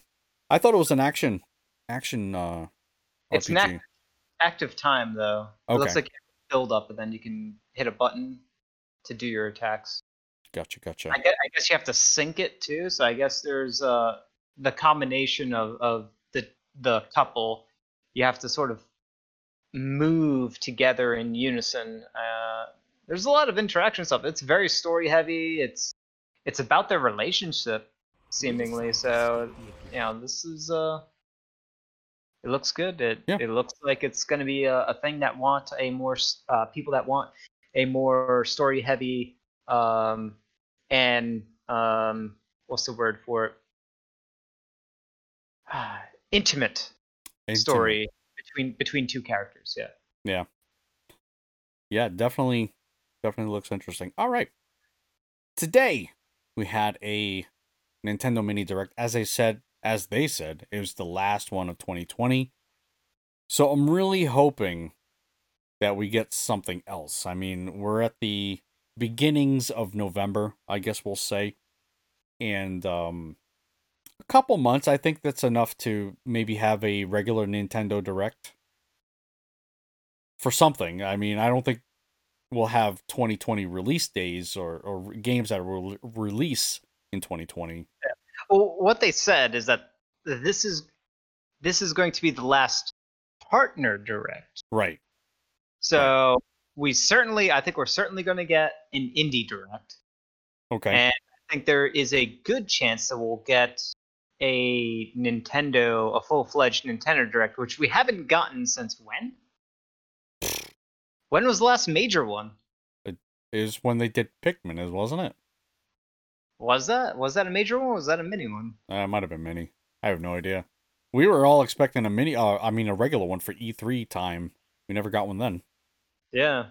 I thought it was an action action uh It's RPG. an Active time though. It looks Okay. like build up, and then you can hit a button to do your attacks. Gotcha, gotcha. I guess, I guess you have to sync it too. So I guess there's uh the combination of of the the couple. You have to sort of move together in unison. Uh, there's a lot of interaction stuff. It's very story heavy. It's it's about their relationship seemingly. So you know this is uh. It looks good. It Yeah. it looks like it's going to be a, a thing that want a more uh, people that want a more story heavy um, and um, what's the word for it? Intimate Intimate. story between between two characters. Yeah. Yeah, Yeah, definitely definitely looks interesting. All right. Today we had a Nintendo Mini Direct. As I said, as they said, it was the last one of 2020. So I'm really hoping that we get something else. I mean, we're at the beginnings of November, I guess we'll say. And um a couple months, I think that's enough to maybe have a regular Nintendo Direct for something. I mean, I don't think we'll have 2020 release days or, or games that will release in 2020. Well, what they said is that this is this is going to be the last partner direct. Right. So we certainly, I think we're certainly going to get an indie direct. Okay. And I think there is a good chance that we'll get a Nintendo, a full fledged Nintendo Direct, which we haven't gotten since when? When was the last major one? It is when they did Pikmin, wasn't it? Was that was that a major one? or Was that a mini one? Uh, it might have been mini. I have no idea. We were all expecting a mini. Uh, I mean, a regular one for E3 time. We never got one then. Yeah.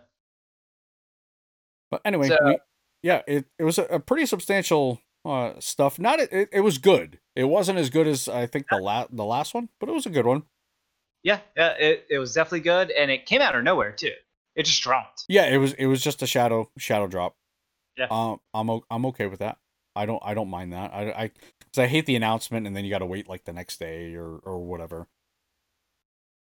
But anyway, So- we, yeah, it, it was a, a pretty substantial uh, stuff. Not it, it, was good. It wasn't as good as I think the la- the last one, but it was a good one. Yeah, yeah, it, it was definitely good, and it came out of nowhere too. It just dropped. Yeah, it was it was just a shadow shadow drop. Yeah. Um, I'm o- I'm okay with that. I don't I don't mind that. I I cuz I hate the announcement and then you got to wait like the next day or or whatever.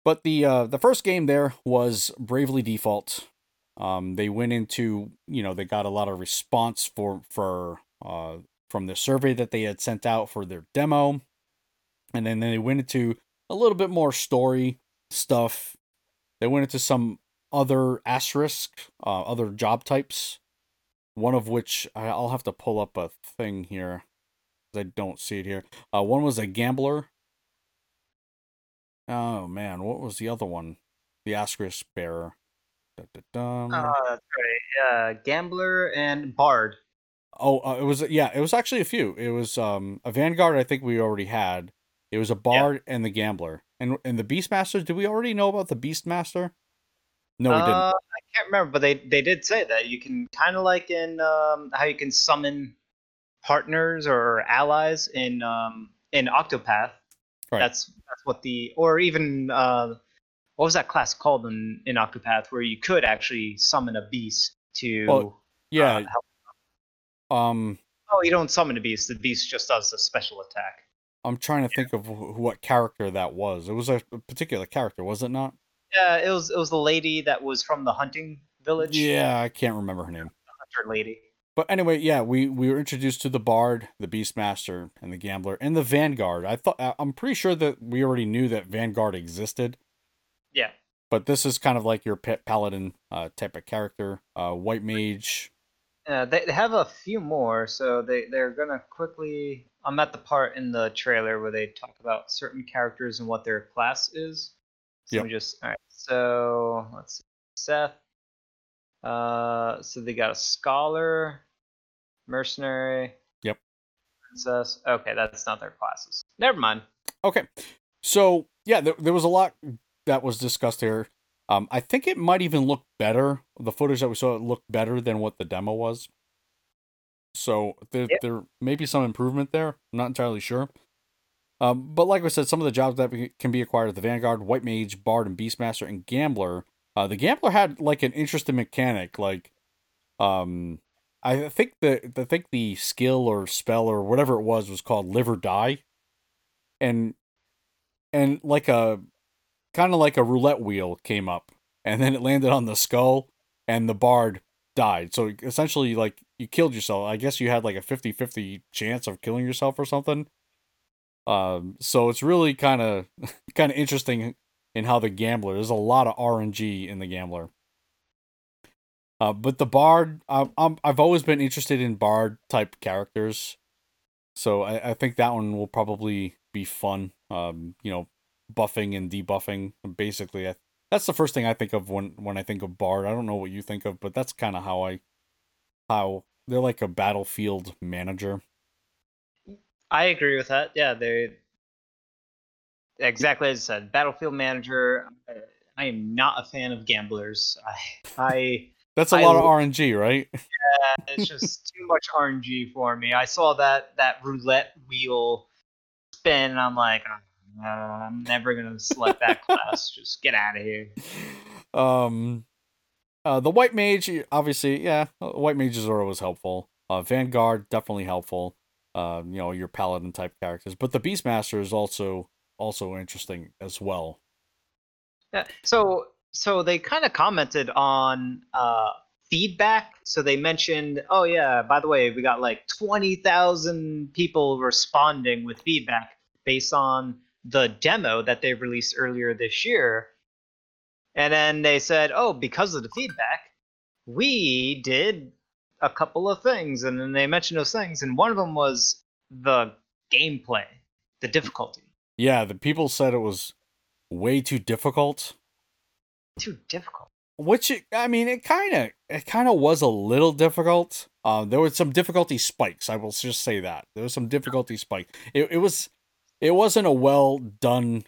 But the uh the first game there was Bravely Default. Um they went into, you know, they got a lot of response for for uh from the survey that they had sent out for their demo. And then they went into a little bit more story stuff. They went into some other asterisk, uh, other job types. One of which I'll have to pull up a thing here. I don't see it here. Uh, one was a gambler. Oh man, what was the other one? The asterisk bearer. Da-da-dum. Oh, that's right. Yeah, Gambler and Bard. Oh, uh, it was yeah, it was actually a few. It was um a Vanguard. I think we already had. It was a Bard and the Gambler, and and the Beastmaster. Did we already know about the Beastmaster? No, we didn't. Uh, I can't remember, but they they did say that you can kind of like in um, how you can summon partners or allies in um, in Octopath. Right. That's that's what the or even uh, what was that class called in in Octopath where you could actually summon a beast to Well, Yeah. uh, help. Um, Oh, you don't summon a beast. The beast just does a special attack. I'm trying to think of wh- what character that was. It was a particular character, was it not? Yeah, it was it was the lady that was from the hunting village. Yeah, I can't remember her name. hunter lady. But anyway, yeah, we we were introduced to the Bard, the Beastmaster, and the Gambler, and the Vanguard. I thought I'm pretty sure that we already knew that Vanguard existed, Yeah. but this is kind of like your pet paladin uh, type of character, uh, white mage. Uh, they, they have a few more, so they they're gonna quickly. I'm at the part in the trailer where they talk about certain characters and what their class is. So Yep. we just all right. So let's see. Seth. Uh, so they got a scholar, mercenary. Yep. Princess. Okay, that's not their classes. Never mind. Okay. So yeah, there, there was a lot that was discussed here. Um, I think it might even look better. The footage that we saw it looked better than what the demo was. So there, Yep. there may be some improvement there. I'm not entirely sure. Um, but like I said, some of the jobs that can be acquired at the Vanguard, White Mage, Bard, and Beastmaster, and Gambler. Uh, the Gambler had like an interesting mechanic. Like, um, I think the I think the skill or spell or whatever it was was called Live or Die, and and like a kind of like a roulette wheel came up, and then it landed on the skull, and the Bard died. So essentially, like you killed yourself. I guess you had like a 50-50 chance of killing yourself or something. Um, so it's really kind of kind of interesting in how the gambler. There's a lot of RNG in the gambler. Uh, but the bard, I'm, I'm I've always been interested in bard type characters, so I, I think that one will probably be fun. Um, you know, buffing and debuffing. Basically, I, that's the first thing I think of when when I think of bard. I don't know what you think of, but that's kind of how I how they're like a battlefield manager. I agree with that. Yeah, they exactly as I said. Battlefield manager. I am not a fan of gamblers. I, I That's a I lot of RNG, right? Yeah, it's just too much RNG for me. I saw that that roulette wheel spin, and I'm like, oh, "Uh, I'm never gonna select that class. Just get out of here. Um, uh, the white mage, obviously, yeah, uh, white mages are always helpful. Uh, Vanguard definitely helpful. Uh, you know your paladin type characters, but the Beastmaster is also also interesting as well. Yeah. So so they kind of commented on uh, feedback. So they mentioned, oh yeah, by the way, we got like twenty thousand people responding with feedback based on the demo that they released earlier this year. And then they said, oh, because of the feedback, we did a couple of things, and then they mentioned those things, and one of them was the gameplay, the difficulty. Yeah, the people said it was way too difficult, Too difficult. which it, I mean, it kind of it kind of was a little difficult. Uh, there were some difficulty spikes. I will just say that there was some difficulty spike. It it was it wasn't a well done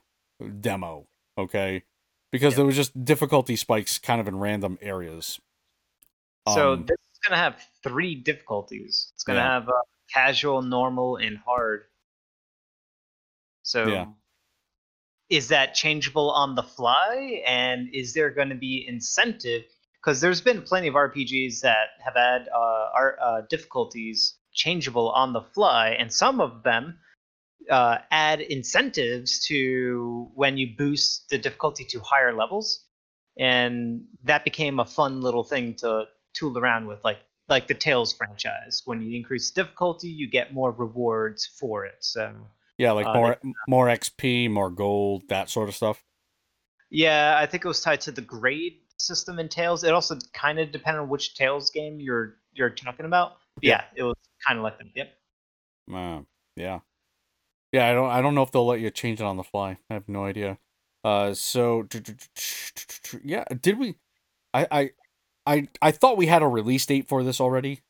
demo. Okay, because Yeah. there was just difficulty spikes kind of in random areas. So Um, this is gonna have three difficulties. It's gonna Yeah. have uh, casual, normal, and hard. So Yeah. is that changeable on the fly? And is there going to be incentive? Because there's been plenty of RPGs that have had uh, our, uh, difficulties changeable on the fly, and some of them uh, add incentives to when you boost the difficulty to higher levels, and that became a fun little thing to tool around with, like like the Tales franchise. When you increase difficulty, you get more rewards for it. So yeah, like uh, more more XP, more gold, that sort of stuff. yeah, I think it was tied to the grade system in Tales. It also kind of depended on which Tales game you're you're talking about. Yeah. yeah, it was kind of like that. Yep. Uh, yeah, yeah. I don't. I don't know if they'll let you change it on the fly. I have no idea. Uh, so yeah, did we? I I I I thought we had a release date for this already,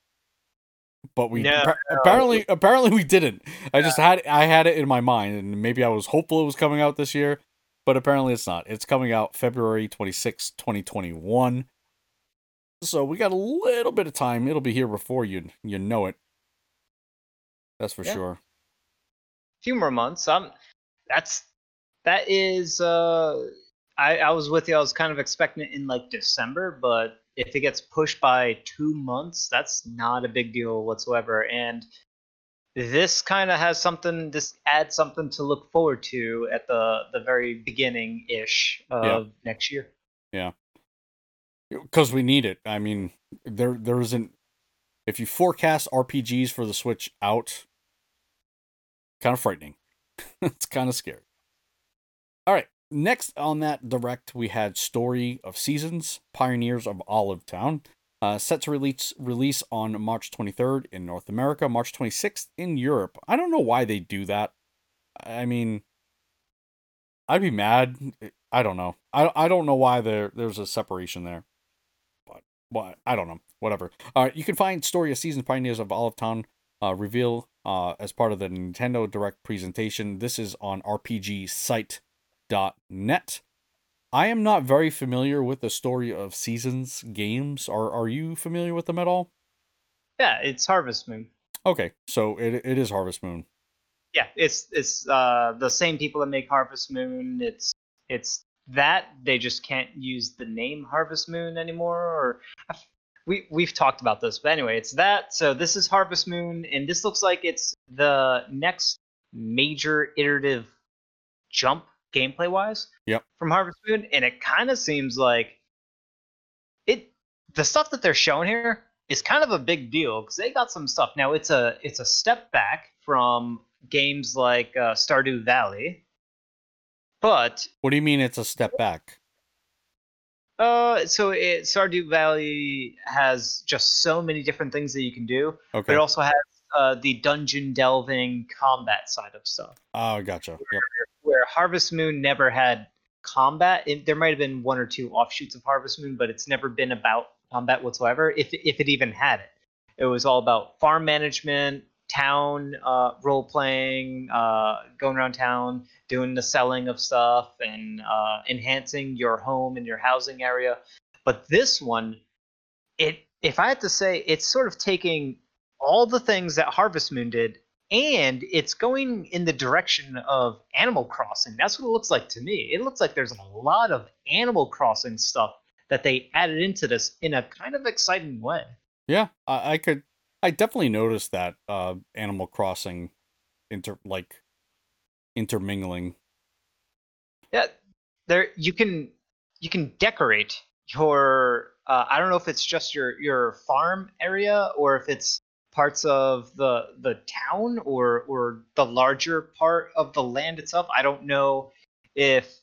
but we No, no. apparently apparently we didn't. I just had I had it in my mind, and maybe I was hopeful it was coming out this year, but apparently it's not. It's coming out February twenty sixth, twenty twenty one. So we got a little bit of time. It'll be here before you you know it. That's for Yeah. sure. Few more months. Um, that's that is. Uh, I I was with you. I was kind of expecting it in like December, but if it gets pushed by two months, that's not a big deal whatsoever. And this kind of has something. This adds something to look forward to at the the very beginning ish of next year. Yeah, because we need it. I mean, there there isn't. If you forecast RPGs for the Switch out, kind of frightening. it's kind of scary. All right, next on that direct, we had Story of Seasons, Pioneers of Olive Town. Uh, set to release release on March 23rd in North America, March 26th in Europe. I don't know why they do that. I mean, I'd be mad. I don't know. I I don't know why there there's a separation there. But what I don't know. Whatever. All right, you can find Story of Seasons Pioneers of Olive Town uh, reveal uh, as part of the Nintendo Direct presentation. This is on RPGsite.net. I am not very familiar with the Story of Seasons games. Are are you familiar with them at all? Yeah, it's Harvest Moon. Okay, so it it is Harvest Moon. Yeah, it's it's uh, the same people that make Harvest Moon. It's it's that they just can't use the name Harvest Moon anymore. Or we we've talked about this, but anyway, it's that. So this is Harvest Moon, and this looks like it's the next major iterative jump gameplay wise. Yep. From Harvest Moon, and it kind of seems like it. The stuff that they're showing here is kind of a big deal because they got some stuff. Now it's a it's a step back from games like uh, Stardew Valley, but What do you mean it's a step back? Uh, so it, Stardew Valley has just so many different things that you can do, but Okay. it also has uh, the dungeon delving combat side of stuff. Oh, gotcha. Yep. Where Harvest Moon never had combat. It, there might have been one or two offshoots of Harvest Moon, but it's never been about combat whatsoever. If if it even had it, it was all about farm management, town uh, role playing, uh, going around town, doing the selling of stuff, and uh, enhancing your home and your housing area. But this one, it if I had to say, it's sort of taking all the things that Harvest Moon did and it's going in the direction of Animal Crossing. That's what it looks like to me. It looks like there's a lot of Animal Crossing stuff that they added into this in a kind of exciting way. Yeah, I, I could. I definitely noticed that uh, Animal Crossing, inter like intermingling. Yeah, there you can you can decorate your. Uh, I don't know if it's just your your farm area or if it's parts of the the town or or the larger part of the land itself. I don't know if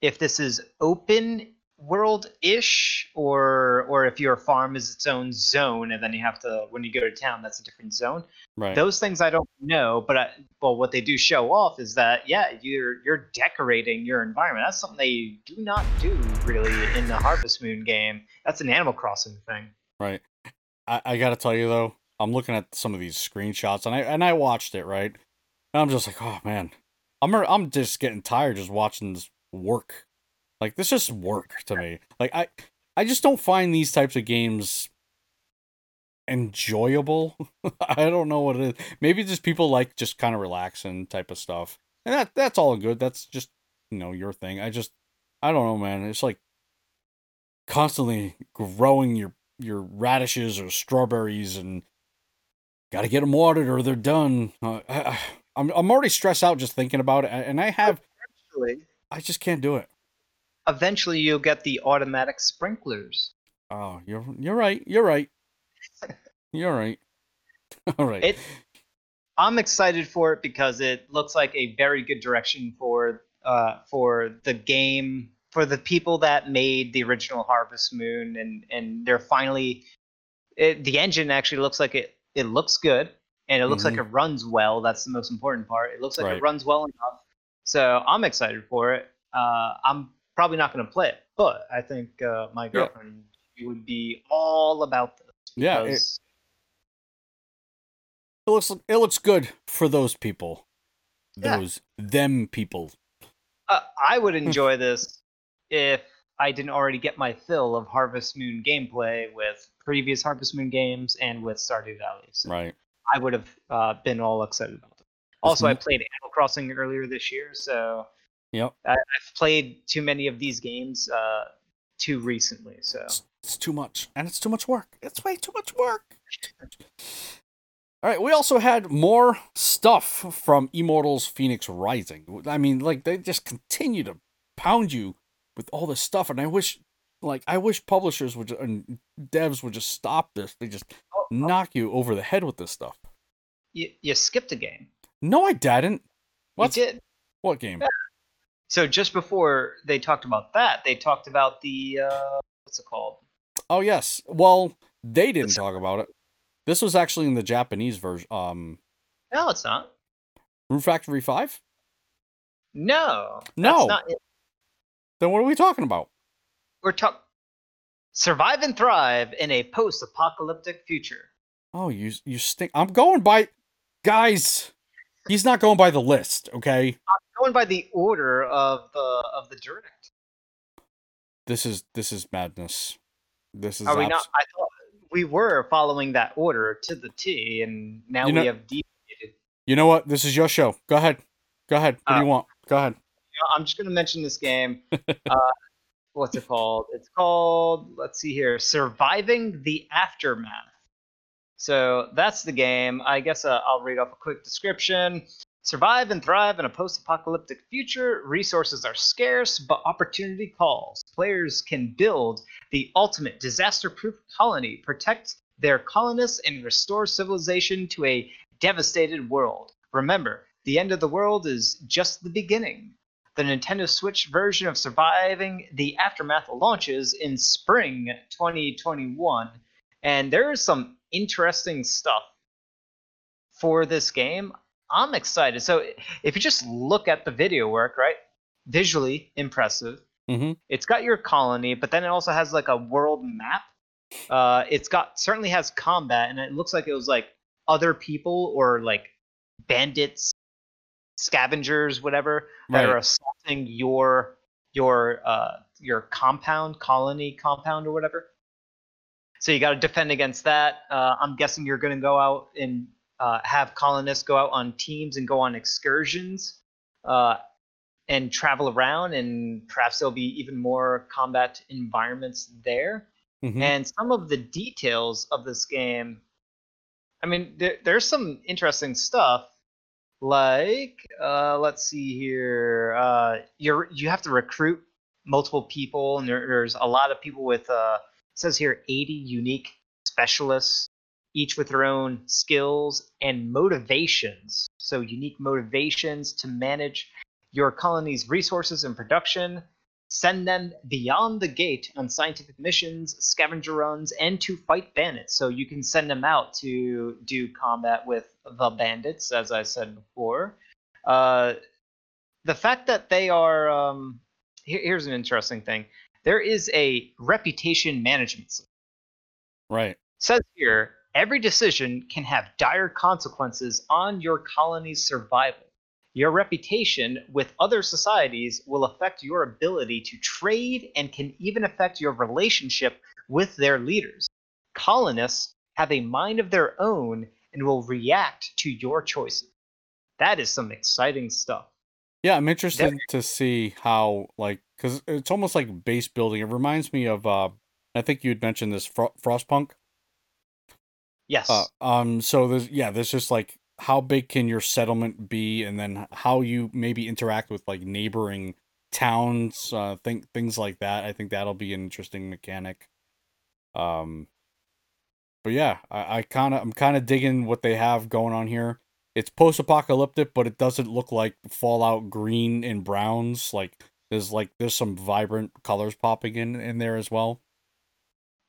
if this is open world ish or or if your farm is its own zone and then you have to when you go to town that's a different zone Right. those things I don't know, but I, well, what they do show off is that yeah, you're you're decorating your environment. That's something they do not do really in the Harvest Moon game. That's an Animal Crossing thing. Right. I, I gotta tell you though, I'm looking at some of these screenshots and I and I watched it right, and I'm just like, oh man, I'm I'm just getting tired just watching this work. Like this just work to me. Like I I just don't find these types of games enjoyable. I don't know what it is. Maybe just people like just kind of relaxing type of stuff, and that that's all good. That's just you know your thing. I just I don't know, man. It's like constantly growing your your radishes or strawberries and got to get them watered or they're done. Uh, I, I, I'm I'm already stressed out just thinking about it, and I have Eventually, I just can't do it. Eventually you'll get the automatic sprinklers. Oh, you're you're right. You're right. You're right. All right. It. I'm excited for it because it looks like a very good direction for uh, for the game for the people that made the original Harvest Moon and and they're finally it, the engine actually looks like it it looks good and it looks like it runs well. That's the most important part. It looks like Right. it runs well enough. So I'm excited for it. Uh, I'm probably not going to play it, but I think uh, my girlfriend she would be all about this. Yeah, it- It looks it looks good for those people. Yeah. Those them people. Uh, I would enjoy this if I didn't already get my fill of Harvest Moon gameplay with previous Harvest Moon games and with Stardew Valley. So Right. I would have uh, been all excited about it. Also, I played Animal Crossing earlier this year, so Yep. I, I've played too many of these games uh, too recently. So It's, it's too much, and it's too much work. It's way too much work. All right, we also had more stuff from Immortals Phoenix Rising. I mean, like they just continue to pound you with all this stuff, and I wish, like, I wish publishers would ju- and devs would just stop this. They just Oh, knock you over the head with this stuff. you, you skipped a game. No, I didn't. What? You did. What game? So just before they talked about that, they talked about the uh, what's it called? Oh yes. Well, they didn't talk about it. This was actually in the Japanese version. Um, No, it's not. Rune Factory Five. No. No. That's not it. Then what are we talking about? We're talking survive and thrive in a post-apocalyptic future. Oh, you you stink. I'm going by, guys. He's not going by the list. Okay. Going by the order of the of the direct. This is this is madness. This is. Are we abs- not? I thought we were following that order to the T, and now You know- we have deviated. You know what? This is your show. Go ahead. Go ahead. What do Uh, you want? Go ahead. I'm just going to mention this game. uh, what's it called? It's called. Let's see here. Surviving the aftermath. So that's the game. I guess uh, I'll read off a quick description. Survive and thrive in a post apocalyptic future. Resources are scarce, but opportunity calls. Players can build the ultimate disaster proof colony, protect their colonists, and restore civilization to a devastated world. Remember, the end of the world is just the beginning. The Nintendo Switch version of Surviving the Aftermath launches in spring 2021, and there is some interesting stuff for this game. I'm excited. So if you just look at the video work, right? Visually impressive. Mhm. It's got your colony, but then it also has like a world map. Uh, it's got certainly has combat, and it looks like it was like other people or like bandits, scavengers, whatever that are assaulting your your uh, your compound, colony compound, or whatever. So you got to defend against that. Uh, I'm guessing you're going to go out and uh, have colonists go out on teams and go on excursions uh, and travel around, and perhaps there'll be even more combat environments there. Mhm. And some of the details of this game, I mean, there, there's some interesting stuff. Like, uh, let's see here. Uh, you're you have to recruit multiple people, and there, there's a lot of people with. Uh, it says here 80 unique specialists, each with their own skills and motivations. So unique motivations to manage your colony's resources and production send them beyond the gate on scientific missions, scavenger runs, and to fight bandits. So you can send them out to do combat with the bandits, as I said before. Uh, the fact that they are um, here, here's an interesting thing. There is a reputation management system. Right. Says here, every decision can have dire consequences on your colony's survival. Your reputation with other societies will affect your ability to trade and can even affect your relationship with their leaders. Colonists have a mind of their own and will react to your choices. That is some exciting stuff. Yeah, I'm interested to see how like because it's almost like base building. It reminds me of uh, I think you had mentioned this Fro- Frostpunk. Yes. Uh, um. So there's yeah, there's just like how big can your settlement be, and then how you maybe interact with like neighboring towns, uh, think things like that. I think that'll be an interesting mechanic. Um. But yeah, I, I kind of I'm kind of digging what they have going on here. It's post-apocalyptic, but it doesn't look like Fallout green and browns. Like there's like there's some vibrant colors popping in in there as well.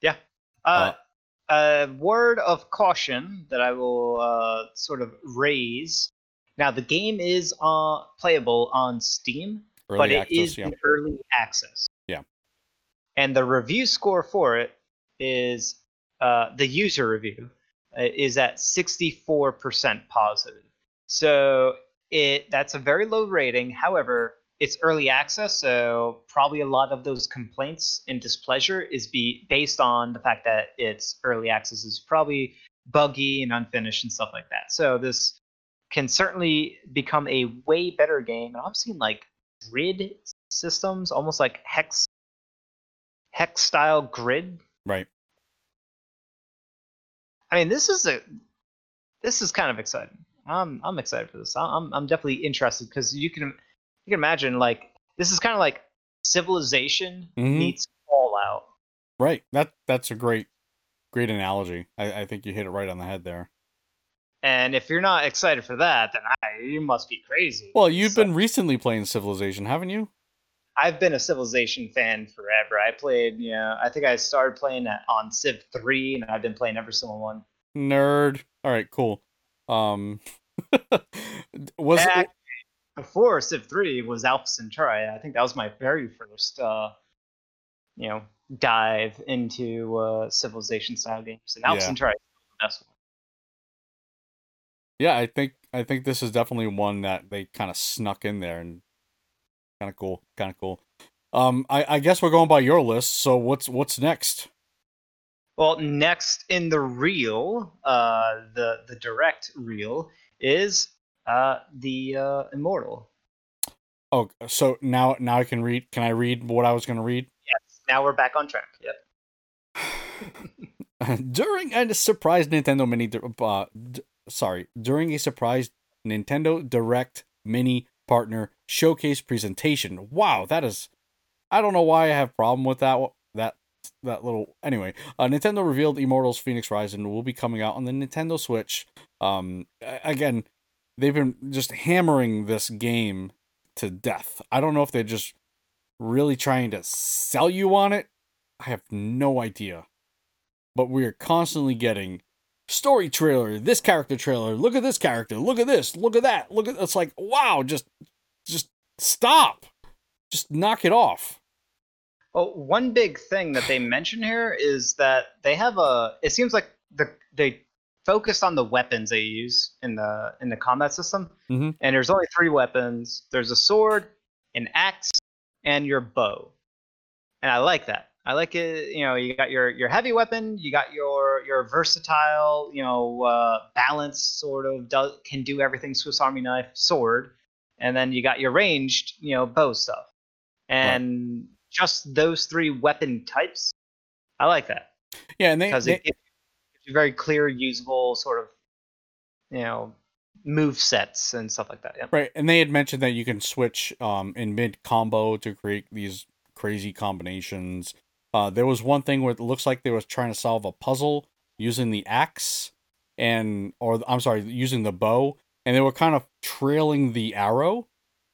Yeah. Uh, a word of caution that I will uh, sort of raise. Now, the game is uh, playable on Steam, Early but it access, is yeah. in early access. Yeah. And the review score for it is uh, the user review uh, is at 64% positive. So it that's a very low rating. However, it's early access, so probably a lot of those complaints and displeasure is be based on the fact that it's early access is probably buggy and unfinished and stuff like that. So this can certainly become a way better game. And I've seen like grid systems, almost like hex hex style grid. Right. I mean, this is a this is kind of exciting. I'm I'm excited for this. I'm I'm definitely interested because you can you can imagine like this is kind of like Civilization Mhm. meets Fallout. Right. That that's a great great analogy. I, I think you hit it right on the head there. And if you're not excited for that, then I, you must be crazy. Well, you've So- been recently playing Civilization, haven't you? I've been a Civilization fan forever. I played, you know, I think I started playing on Civ three, and I've been playing every single one. Nerd. All right, cool. Um, was Back it, before Civ three was Alpha Centauri. I think that was my very first, uh, you know, dive into uh, Civilization style games, and Alpha Yeah. Centauri is the best one. yeah, I think I think this is definitely one that they kind of snuck in there and kind of cool, kind of cool. Um, I I guess we're going by your list. So what's what's next? Well, next in the reel, uh, the the direct reel is uh, the uh, Immortal. Oh, so now now I can read. Can I read what I was going to read? Yes. Now we're back on track. Yep. during a surprise Nintendo Mini, uh, d- sorry, during a surprise Nintendo Direct Mini Partner Showcase presentation. Wow, that is, I don't know why I have problem with that. That that little anyway. Uh, Nintendo revealed Immortals: Phoenix Rising will be coming out on the Nintendo Switch. Um, again, they've been just hammering this game to death. I don't know if they're just really trying to sell you on it. I have no idea but we are constantly getting story trailer, this character trailer, look at this character, look at this, look at that, look at it's like wow, just just stop. Just knock it off. Well, one big thing that they mention here is that they have a. It seems like the they focused on the weapons they use in the in the combat system, Mhm. and there's only three weapons. There's a sword, an axe, and your bow, and I like that. I like it. You know, you got your your heavy weapon, you got your your versatile, you know, uh, balance sort of does can do everything Swiss Army knife sword, and then you got your ranged, you know, bow stuff, and just those three weapon types. I like that Yeah, and they, they it very clear, usable sort of, you know, move sets and stuff like that. Yeah. right, and they had mentioned that you can switch um in mid combo to create these crazy combinations. Uh, there was one thing where it looks like they was trying to solve a puzzle using the axe and or I'm sorry, using the bow, and they were kind of trailing the arrow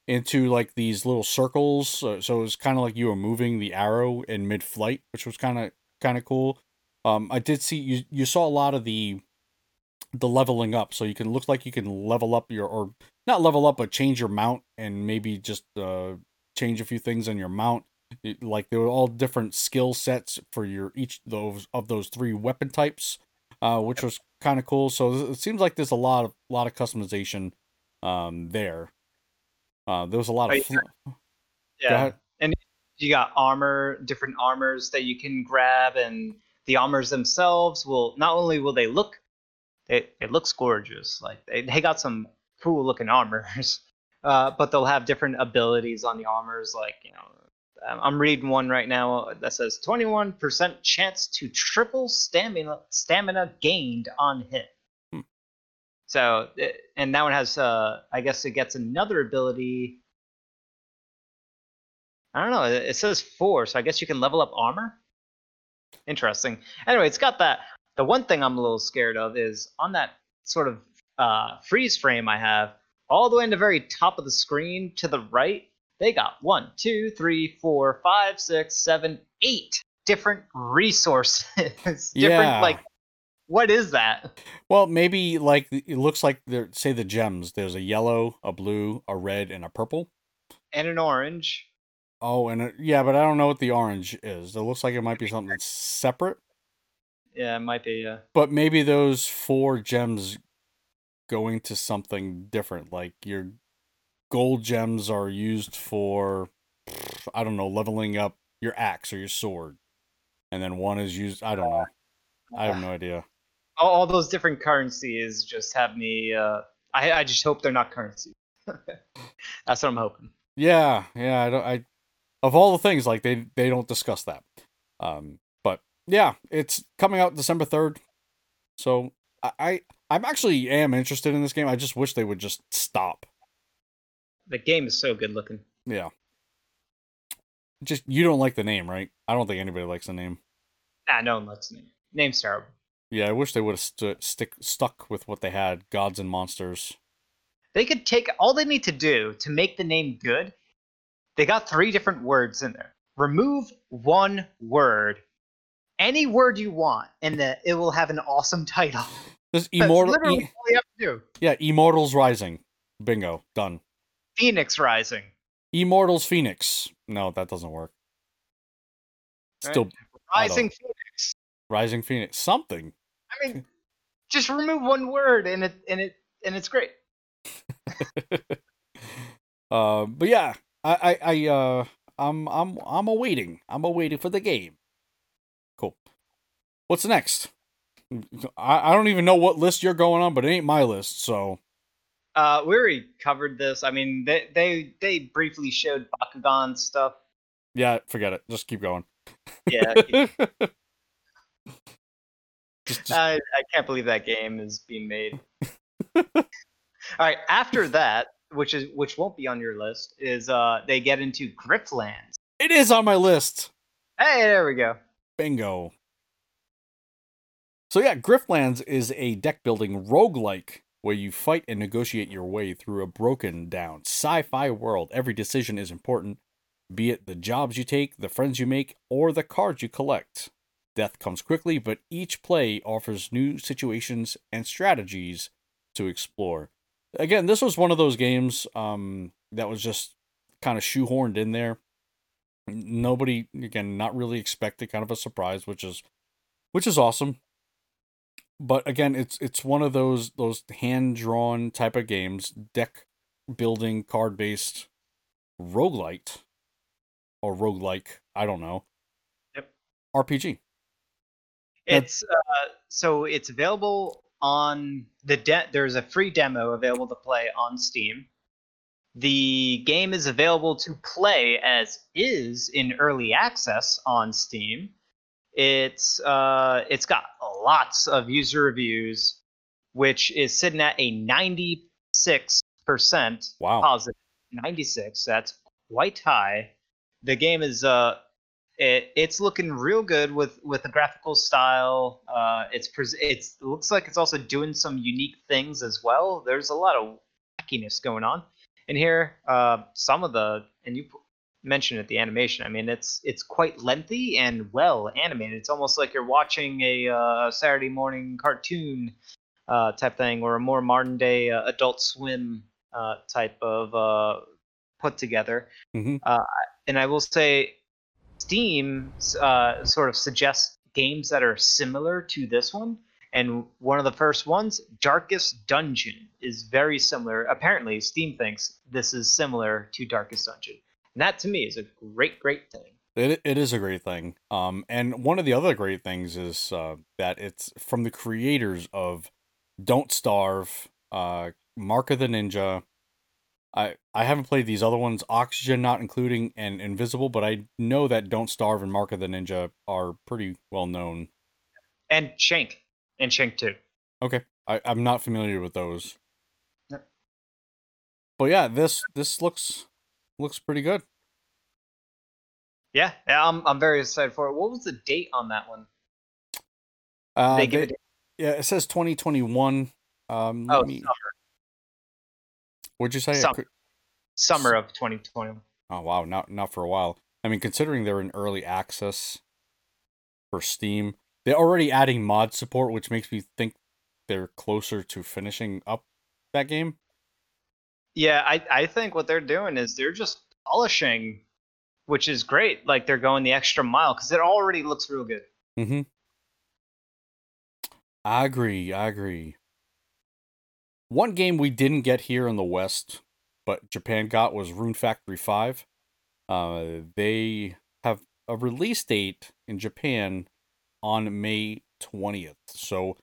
into like these little circles. So, so it was kind of like you were moving the arrow in mid flight, which was kind of kind of cool. Um, I did see you you saw a lot of the the leveling up, so you can look like you can level up your or not level up, but change your mount and maybe just uh change a few things on your mount. It- like they were all different skill sets for your each those of those three weapon types, uh, which was kind of cool. So it seems like there's a lot of lot of customization um there. Uh, there was a lot of fl- Yeah. And you got armor, different armors that you can grab, and the armors themselves will not only will they look, it it looks gorgeous. Like they, they got some cool looking armors, uh, but they'll have different abilities on the armors. Like you know, um, I'm reading one right now that says 21% chance to triple stamina stamina gained on hit. Hmm. So, and that one has, uh, I guess it gets another ability. I don't know. It says four, so I guess you can level up armor. Interesting. Anyway, it's got that. The one thing I'm a little scared of is on that sort of uh, freeze frame I have, all the way in the very top of the screen to the right, they got one, two, three, four, five, six, seven, eight different resources. different, Yeah. like, what is that? Well, maybe like it looks like there. Say the gems. There's a yellow, a blue, a red, and a purple. And an orange. Oh, and a, yeah, but I don't know what the orange is. It looks like it might be something that's separate. Yeah, it might be. Uh, But maybe those four gems going to something different. Like your gold gems are used for, I don't know, leveling up your axe or your sword, and then one is used. I don't know. I have no idea. all, all those different currencies just have me. Uh, I I just hope they're not currency. That's what I'm hoping. Yeah, yeah. I don't. I of all the things like they they don't discuss that. Um, but yeah, it's coming out December third. So I, I I'm actually am interested in this game. I just wish they would just stop. The game is so good looking. Yeah. Just you don't like the name, right? I don't think anybody likes the name. Nah, no one likes the name. Name's terrible. Yeah, I wish they would have st- stick stuck with what they had, gods and monsters. They could take all they need to do to make the name good. They got three different words in there. Remove one word, any word you want, and that it will have an awesome title. This immortal, literally e- all you have to do. yeah, Immortals Rising. Bingo, done. Phoenix Rising. Immortals Phoenix. No, that doesn't work. Still don't- Rising Phoenix. Rising Phoenix. Something. I mean, just remove one word and it and it and it's great. uh, but yeah, I, I, I, uh, I'm, I'm, I'm awaiting. I'm awaiting for the game. Cool. What's next? I, I don't even know what list you're going on, but it ain't my list. So Uh, we already covered this. I mean, they they they briefly showed Bakugan stuff. yeah, forget it. Just keep going. Yeah, just, just I, I can't believe that game is being made. All right, after that, which is which won't be on your list, is uh they get into Griftlands. it is on my list. Hey, there we go. Bingo. So yeah, Griftlands is a deck building roguelike where you fight and negotiate your way through a broken down sci-fi world. Every decision is important, be it the jobs you take, the friends you make, or the cards you collect. Death comes quickly, but each play offers new situations and strategies to explore. Again, this was one of those games um, that was just kind of shoehorned in there. Nobody, again, not really expected, kind of a surprise, which is, which is awesome. But again, it's it's one of those those hand drawn type of games, deck building, card based, roguelite, or roguelike. I don't know. Yep. RPG. It's uh, so it's available on the de- there's a free demo available to play on Steam. The game is available to play as is in early access on Steam. It's uh, it's got lots of user reviews, which is sitting at a 96 percent Wow. positive. 96. That's quite high. The game is uh, it, it's looking real good with with the graphical style. Uh, it's pres- it's it looks like it's also doing some unique things as well. There's a lot of wackiness going on in here. Uh, some of the and you p- mentioned it the animation. I mean, it's it's quite lengthy and well animated. It's almost like you're watching a uh, Saturday morning cartoon uh, type thing, or a more modern day uh, Adult Swim uh, type of uh, put together. hmm And I will say, Steam uh, sort of suggests games that are similar to this one. And one of the first ones, Darkest Dungeon, is very similar. Apparently, Steam thinks this is similar to Darkest Dungeon. And that to me is a great, great thing. It it is a great thing. Um, and one of the other great things is uh, that it's from the creators of Don't Starve, uh, Mark of the Ninja. I I haven't played these other ones, Oxygen not including, and Invisible, but I know that Don't Starve and Mark of the Ninja are pretty well known. And Shank. And Shank too. Okay, I I'm not familiar with those. Yep. But yeah, this this looks looks pretty good. Yeah, yeah I'm, I'm very excited for it. What was the date on that one? Uh, they give they- it yeah, it says 2021. Um, oh, let me, summer, what'd you say? Summer of 2020? Oh wow, not not for a while. I mean, considering they're in early access for Steam, they're already adding mod support, which makes me think they're closer to finishing up that game. Yeah, I, I think what they're doing is they're just polishing, which is great. Like they're going the extra mile because it already looks real good. Mm-hmm. I agree. I agree. One game we didn't get here in the West, but Japan got was Rune Factory Five. Uh, they have a release date in Japan on May twentieth, so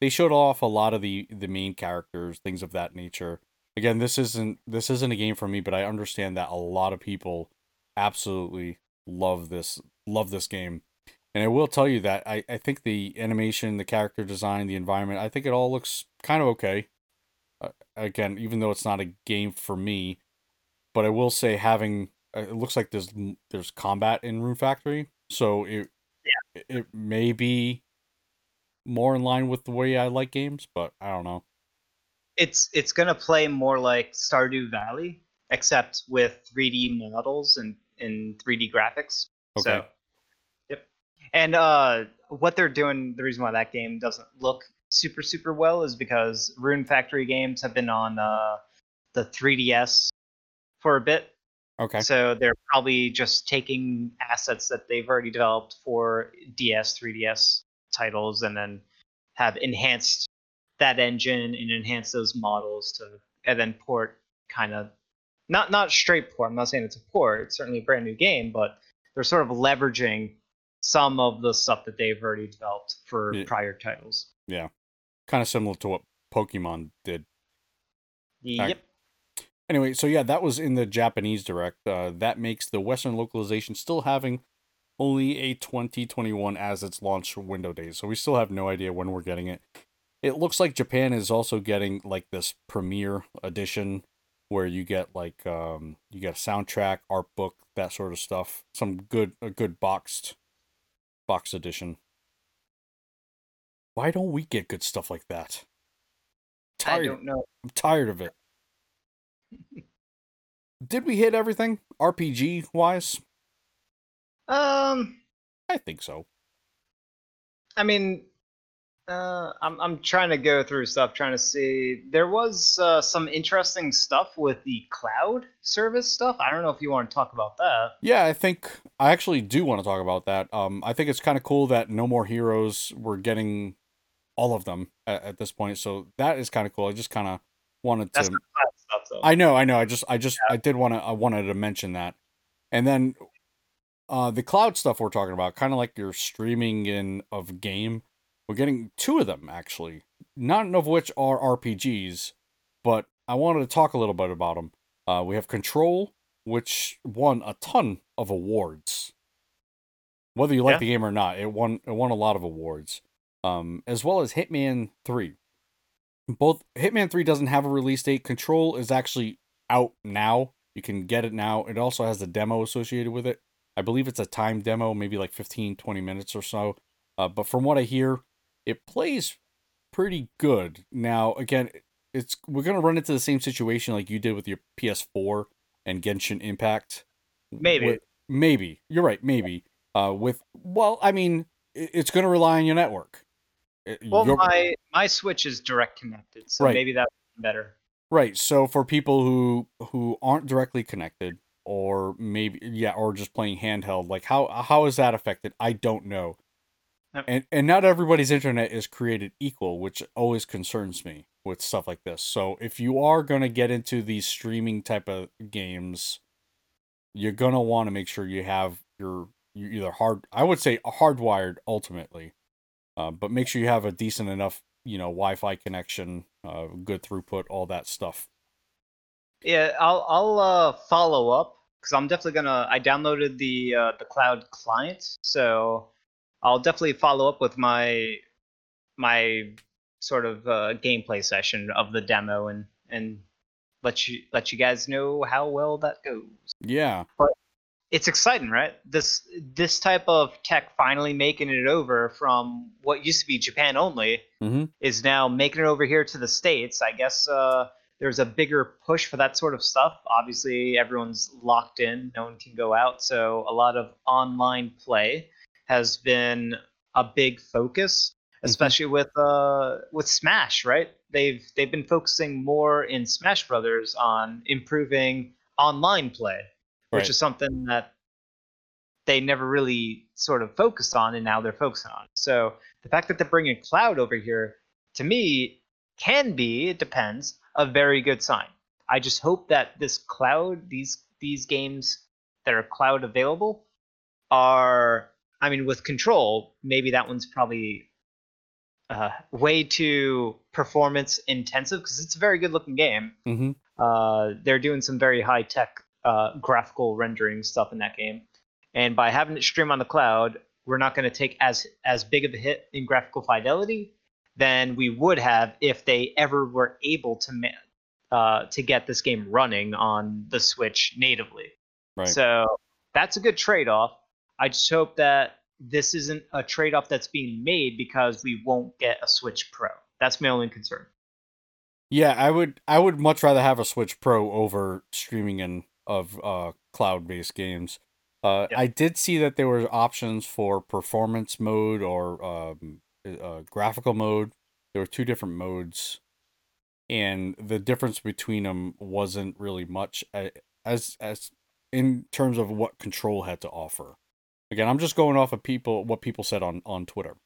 they showed off a lot of the the main characters, things of that nature. Again, this isn't this isn't a game for me, but I understand that a lot of people absolutely love this love this game. And I will tell you that I, I think the animation, the character design, the environment, I think it all looks kind of okay. Again, even though it's not a game for me, but I will say having uh, it looks like there's there's combat in Rune Factory, so it yeah. it may be more in line with the way I like games, but I don't know. It's it's gonna play more like Stardew Valley, except with 3D models and in 3D graphics. Okay. So, yep. And uh, what they're doing, the reason why that game doesn't look super super well is because Rune Factory games have been on uh, the 3DS for a bit. Okay. So they're probably just taking assets that they've already developed for DS, 3DS titles, and then have enhanced that engine and enhanced those models to, and then port kind of not not straight port. I'm not saying it's a port. It's certainly a brand new game, but they're sort of leveraging some of the stuff that they've already developed for Yeah. prior titles. Yeah. Kind of similar to what Pokemon did. Yep. Anyway, so yeah, that was in the Japanese direct. Uh, that makes the Western localization still having only a 2021 as its launch window date. So we still have no idea when we're getting it. It looks like Japan is also getting like this premiere edition where you get like um you get a soundtrack, art book, that sort of stuff. Some good a good boxed box edition. Why don't we get good stuff like that? I Tired. don't know. I'm tired of it. Did we hit everything RPG wise? Um, I think so. I mean, uh, I'm I'm trying to go through stuff, trying to see. There was uh, some interesting stuff with the cloud service stuff. I don't know if you want to talk about that. Yeah, I think I actually do want to talk about that. Um, I think it's kind of cool that No More Heroes we're getting all of them at, at this point. So that is kind of cool. I just kind of wanted That's to. stuff. I know, I know. I just, I just, I did want to, I wanted to mention that, and then, uh, the cloud stuff we're talking about, kind of like your streaming in of game. We're getting two of them actually, none of which are RPGs, but I wanted to talk a little bit about them. Uh, we have Control, which won a ton of awards. Whether you like Yeah. the game or not, it won it won a lot of awards. Um, as well as Hitman Three. Both Hitman Three doesn't have a release date. Control is actually out now. You can get it now. It also has a demo associated with it. I believe it's a time demo, maybe like 15, 20 minutes or so. Uh, but from what I hear, it plays pretty good. Now, again, it's we're gonna run into the same situation like you did with your PS4 and Genshin Impact. Maybe. With- maybe you're right. Maybe uh, with well, I mean, it's gonna rely on your network. It- well, your- my my Switch is direct connected, so Right. maybe that's better. Right. So for people who who aren't directly connected or maybe yeah, or just playing handheld, like how how is that affected? I don't know. And and not everybody's internet is created equal, which always concerns me with stuff like this. So if you are going to get into these streaming type of games, you're going to want to make sure you have your you either hard I would say hardwired ultimately. Uh, but make sure you have a decent enough, you know, Wi-Fi connection, uh, good throughput, all that stuff. Yeah, I'll I'll uh, follow up because I'm definitely gonna. I downloaded the uh, the cloud client, so I'll definitely follow up with my my sort of uh, gameplay session of the demo and and let you let you guys know how well that goes. Yeah. It's exciting, right? This this type of tech finally making it over from what used to be Japan only Mm-hmm. is now making it over here to the states. I guess uh, there's a bigger push for that sort of stuff. Obviously, everyone's locked in; no one can go out, so a lot of online play has been a big focus, especially with uh, with Smash. Right? They've they've been focusing more in Smash Brothers on improving online play, which Right. is something that they never really sort of focused on, and now they're focusing on. So the fact that they're bringing cloud over here to me can be it depends a very good sign i just hope that this cloud these these games that are cloud available are i mean with control maybe that one's probably uh, way too performance intensive because it's a very good looking game Mm-hmm. uh, they're doing some very high tech uh, graphical rendering stuff in that game, and by having it stream on the cloud, we're not going to take as as big of a hit in graphical fidelity than we would have if they ever were able to ma- uh, to get this game running on the Switch natively. Right. So that's a good trade off. I just hope that this isn't a trade off that's being made because we won't get a Switch Pro. That's my only concern. Yeah, I would I would much rather have a Switch Pro over streaming in of uh cloud-based games. Uh Yep. I did see that there were options for performance mode or um uh, graphical mode. There were two different modes and the difference between them wasn't really much as as in terms of what control had to offer. Again, I'm just going off of people what people said on on Twitter.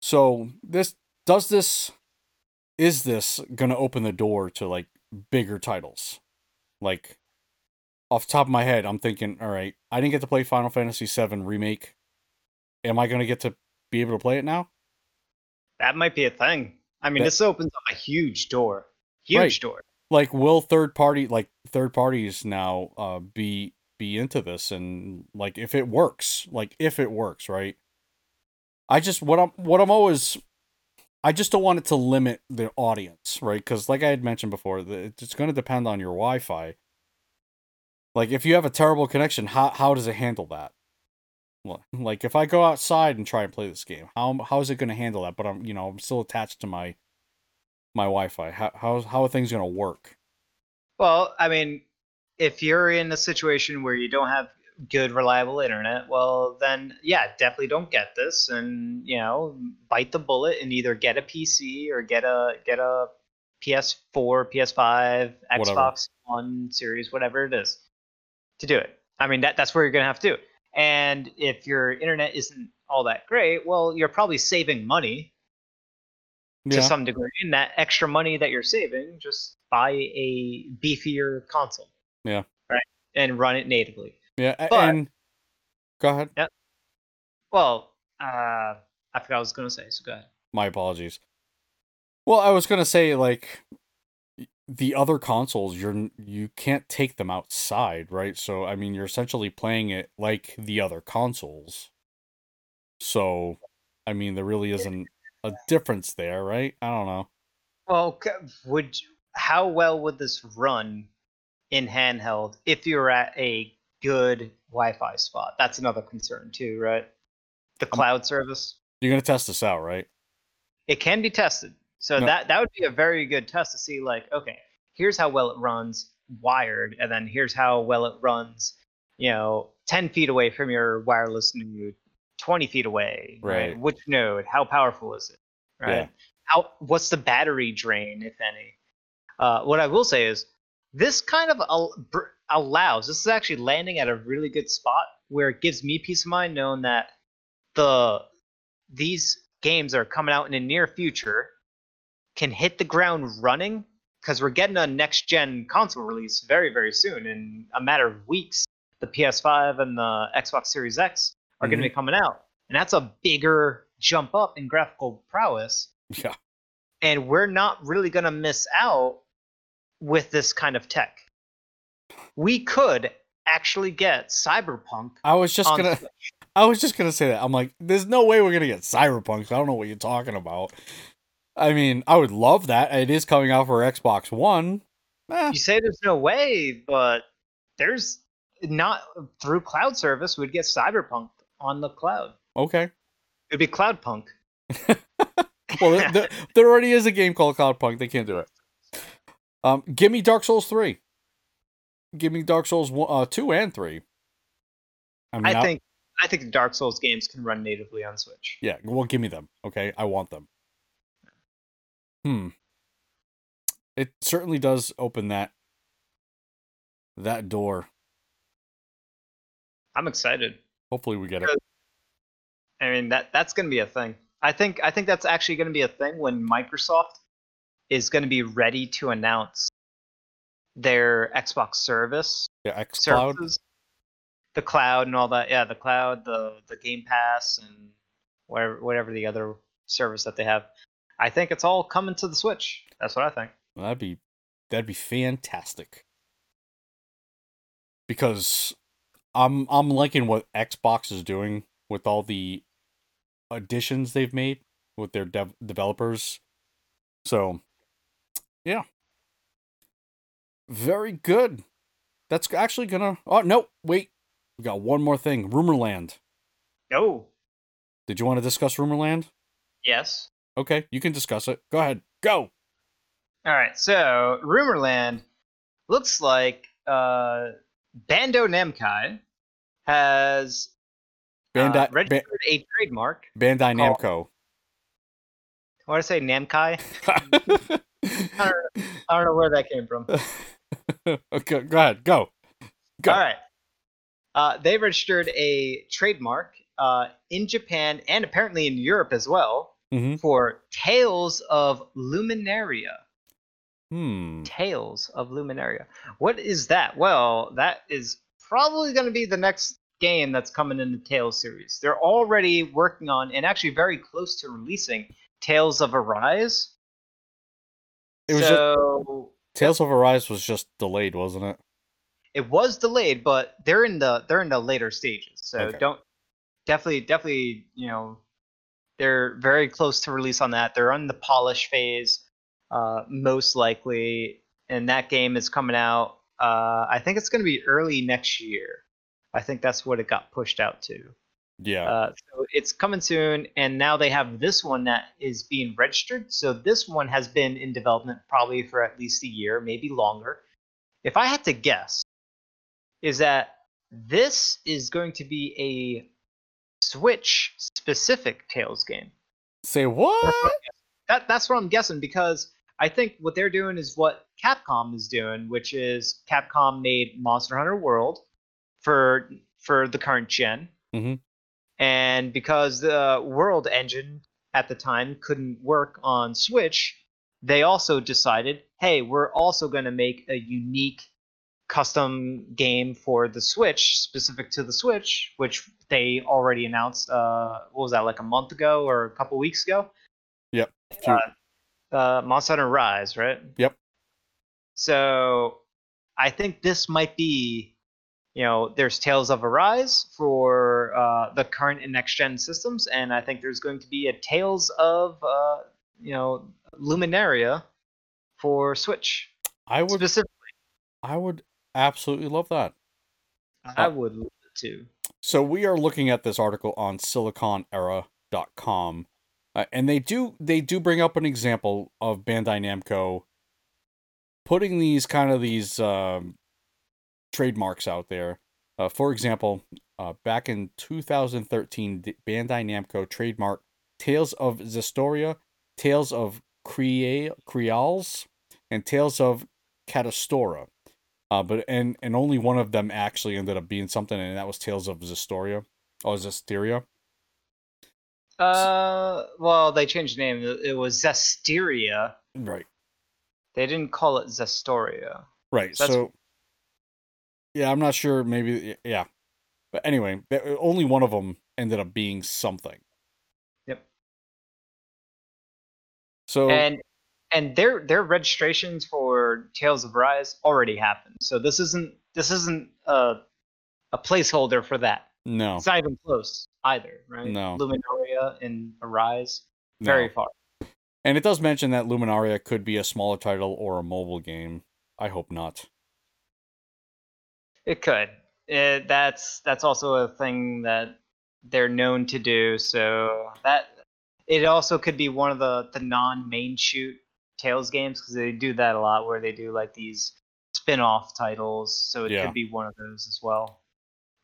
So, this does this is this going to open the door to like bigger titles? Like off the top of my head, I'm thinking, all right, I didn't get to play Final Fantasy VII remake. Am I going to get to be able to play it now? That might be a thing. I mean, That- this opens up a huge door. Huge Right. door. Like will third party like third parties now uh be be into this and like if it works, like if it works, right? I just what I'm what I'm always I just don't want it to limit the audience, right? Because like I had mentioned before, it's going to depend on your Wi-Fi. Like if you have a terrible connection, how how does it handle that? Like if I go outside and try and play this game, how how is it going to handle that? But I'm you know I'm still attached to my my Wi-Fi. How how how are things going to work? Well, I mean, if you're in a situation where you don't have good reliable internet, well then yeah, definitely don't get this and you know, bite the bullet and either get a PC or get a get a PS4, PS5, Whatever. Xbox One series, whatever it is, to do it. I mean that that's where you're gonna have to do it. And if your internet isn't all that great, well, you're probably saving money to some degree. And that extra money that you're saving, just buy a beefier console. Yeah. Right. And run it natively. Yeah. but- and go ahead. Well, uh, I forgot what I was going to say, so go ahead. My apologies. Well, I was gonna say like the other consoles, you're you can't take them outside, right? So I mean, you're essentially playing it like the other consoles. So, I mean, there really isn't a difference there, right? I don't know. Well, would you, how well would this run in handheld if you're at a good Wi-Fi spot? That's another concern too, right? The cloud service. You're gonna test this out, right? it can be tested. So No. that that would be a very good test to see like, okay, here's how well it runs wired, and then here's how well it runs, you know, 10 feet away from your wireless node, 20 feet away, right? Right. Which node? How powerful is it? Right? Yeah. How what's the battery drain, if any? Uh, what I will say is this kind of al- br- allows this is actually landing at a really good spot where it gives me peace of mind knowing that the these games that are coming out in the near future can hit the ground running because we're getting a next gen console release very very soon in a matter of weeks. The ps5 and the xbox series x are going to be mm-hmm. coming out and that's a bigger jump up in graphical prowess. Yeah. and we're not really going to miss out with this kind of tech we could actually get cyberpunk I was just gonna Switch. I was just gonna say that. I'm like, there's no way we're gonna get Cyberpunk. I don't know what you're talking about. I mean, I would love that. It is coming out for Xbox One. Eh, you say there's no way, but there's not through cloud service. We'd get Cyberpunk on the cloud. okay. It'd be Cloudpunk. Well, there, there, there already is a game called Cloudpunk. They can't do it. Um, give me Dark Souls three. Give me Dark Souls one, uh, two and three. I mean, I think I think the Dark Souls games can run natively on Switch. yeah. Well, give me them. Okay, I want them. Hmm. It certainly does open that that door. I'm excited. Hopefully, we get it. I mean that that's going to be a thing. I think I think that's actually going to be a thing when Microsoft is going to be ready to announce their Xbox service Yeah, services, the cloud and all that. Yeah, the cloud, the the Game Pass, and whatever whatever the other service that they have. I think it's all coming to the Switch. That's what I think. That'd be that'd be fantastic. Because I'm I'm liking what Xbox is doing with all the additions they've made with their dev- developers. So, yeah. Very good. That's actually gonna Oh, no, wait. We got one more thing. Rumorland. Oh, Did you want to discuss Rumorland? yes. Okay, you can discuss it. Go ahead. Go. All right, so Rumorland looks like uh, Bando Namkai has Bandai, uh, registered a trademark. Bandai Namco. I want to say Namkai. I, don't know, I don't know where that came from. okay, go ahead. Go. Go. All right. Uh, they registered a trademark uh, in Japan and apparently in Europe as well Mhm. for Tales of Luminaria. Hmm. Tales of Luminaria. What is that? Well, that is probably going to be the next game that's coming in the Tales series. They're already working on and actually very close to releasing Tales of Arise. It was just, so Tales of Arise was just delayed, wasn't it? it was delayed, but they're in the they're in the later stages. So Okay. don't definitely definitely you know they're very close to release on that. They're on the polish phase, uh, most likely, and that game is coming out. Uh, I think it's going to be early next year. I think that's what it got pushed out to. Yeah. Uh, so it's coming soon, and now they have this one that is being registered. So this one has been in development probably for at least a year, maybe longer. If I had to guess, is that this is going to be a Switch specific Tales game. Say what? That that's what I'm guessing because I think what they're doing is what Capcom is doing, which is Capcom made Monster Hunter World for for the current gen, Mhm. And because the World engine at the time couldn't work on Switch, they also decided, hey, we're also going to make a unique custom game for the Switch, specific to the Switch, which they already announced. Uh, what was that, like a month ago or a couple weeks ago? Yep. Few- uh, Monster Hunter Rise, right? Yep. So I think this might be, you know, there's Tales of Arise for uh, the current and next gen systems, and I think there's going to be a Tales of, uh, you know, Luminaria for Switch I would. specifically. I would absolutely love that. I would love it too. So we are looking at this article on siliconera.com. Uh, and they do they do bring up an example of Bandai Namco putting these kind of these um, trademarks out there. Uh, for example, uh, back in 2013, Bandai Namco trademarked Tales of Zestoria, Tales of Crea- Creals, and Tales of Catastora. Uh, but and and only one of them actually ended up being something, and that was Tales of Zestoria. Oh, Zesteria. Uh, well, they changed the name. It was Zestiria. Right. They didn't call it Zestoria. Right. That's- So, yeah, I'm not sure. Maybe, yeah. But anyway, uh, only one of them ended up being something. Yep. So, and and their their registrations for Tales of Rise already happened. So this isn't this isn't a a placeholder for that. no, It's not even close either, right? No. Luminaria and Arise, very no. far. And it does mention that Luminaria could be a smaller title or a mobile game. I hope not. It could. It, that's that's also a thing that they're known to do. So that it also could be one of the the non main shoot Tales games because they do that a lot, where they do like these spin off titles. So it Yeah. could be one of those as well.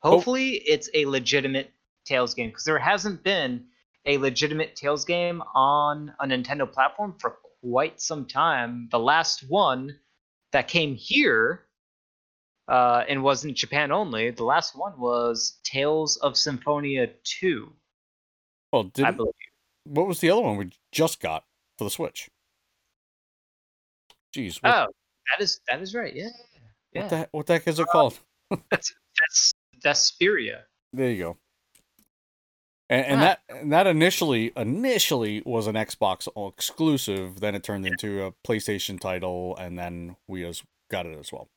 Oh. Hopefully, it's a legitimate Tales game because there hasn't been a legitimate Tales game on a Nintendo platform for quite some time. The last one that came here uh, and was in Japan only. The last one was Tales of Symphonia 2, Well, did I believe. what was the other one we just got for the Switch? Jeez, what, Oh, that is that is right. Yeah, yeah. what the what the heck is it called? That's that's Vesperia. There you go. And, and Ah. that and that initially initially was an Xbox exclusive. Then it turned into a PlayStation title, and then we as got it as well.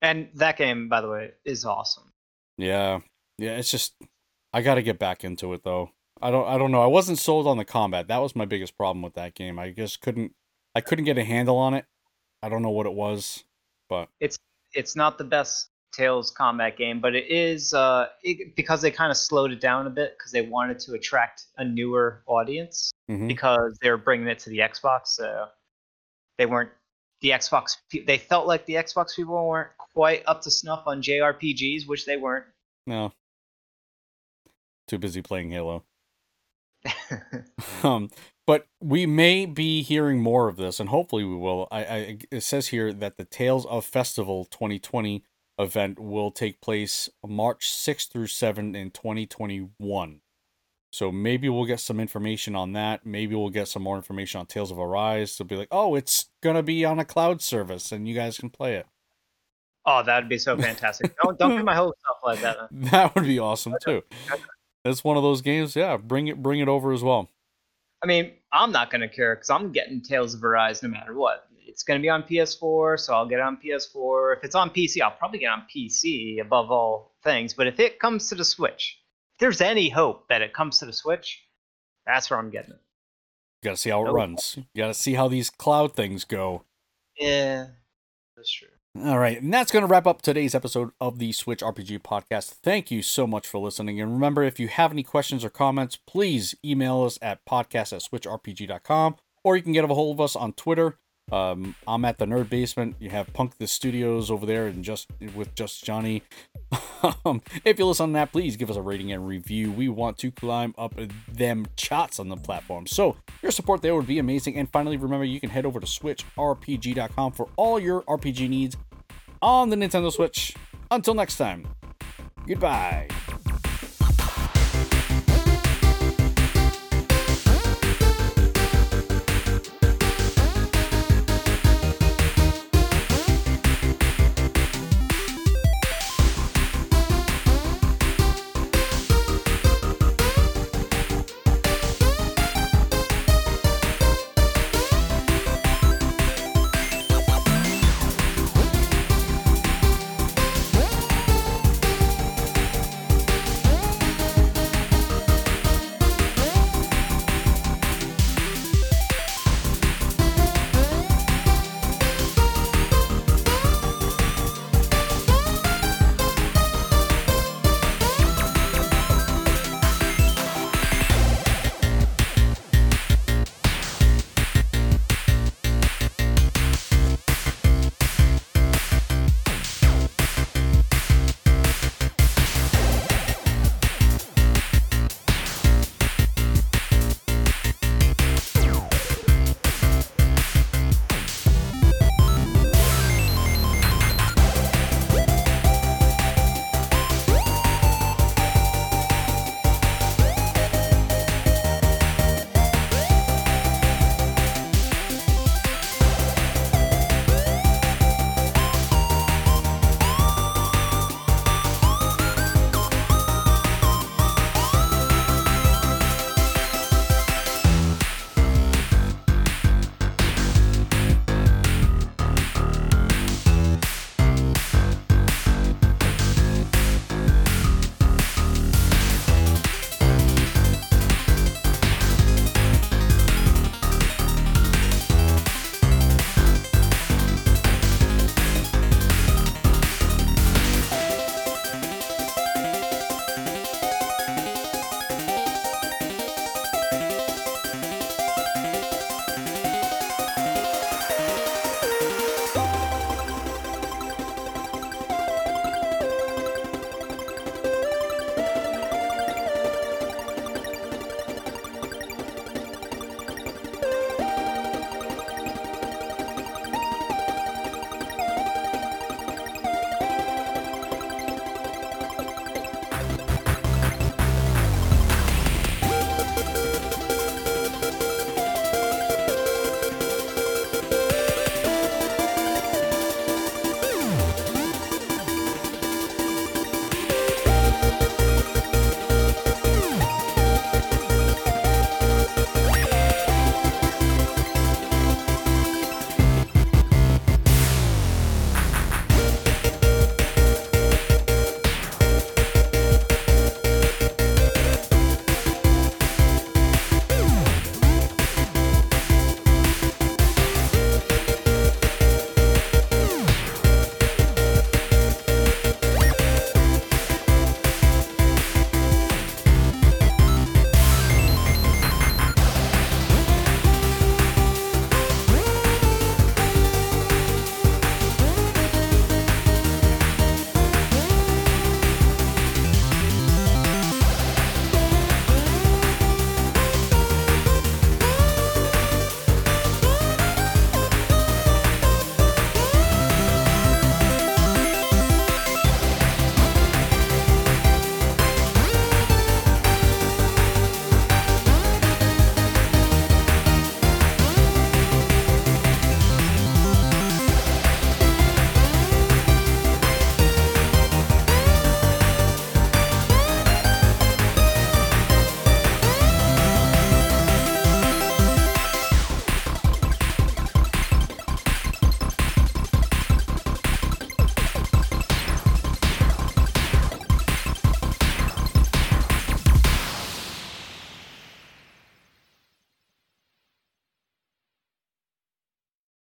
And that game, by the way, is awesome. Yeah, yeah. It's just I got to get back into it though. I don't I don't know. I wasn't sold on the combat. That was my biggest problem with that game. I just couldn't I couldn't get a handle on it. I don't know what it was, but It's it's not the best Tales combat game, but it is uh, it, because they kind of slowed it down a bit because they wanted to attract a newer audience mhm. because they were bringing it to the Xbox. So they weren't the Xbox. They felt like the Xbox people weren't quite up to snuff on JRPGs, which they weren't. No. Too busy playing Halo. um, but we may be hearing more of this, and hopefully we will. I, I it says here that the Tales of Festival 2020 event will take place March 6 through 7 in 2021. So maybe we'll get some information on that. Maybe we'll get some more information on Tales of Arise. They'll be like, oh, it's gonna be on a cloud service, and you guys can play it. Oh, that'd be so fantastic! don't don't get my hopes up like that. That would be awesome too. It's one of those games. Yeah, bring it bring it over as well. I mean, I'm not gonna care because I'm getting Tales of Arise no matter what. It's gonna be on PS4, so I'll get it on PS4. If it's on PC, I'll probably get on PC above all things. But if it comes to the Switch, if there's any hope that it comes to the Switch, that's where I'm getting it. You gotta see how it runs. You gotta see how these cloud things go. Yeah, that's true. All right, and that's going to wrap up today's episode of the Switch RPG podcast. Thank you so much for listening. And remember, if you have any questions or comments, please email us at podcast at switchrpg.com or you can get a hold of us on Twitter. Um, I'm at the Nerd Basement. You have Punk the Studios over there, and just with just Johnny. um, if you listen to that, please give us a rating and review. We want to climb up them charts on the platform. So your support there would be amazing. And finally, remember you can head over to switchrpg.com for all your RPG needs on the Nintendo Switch. Until next time, goodbye.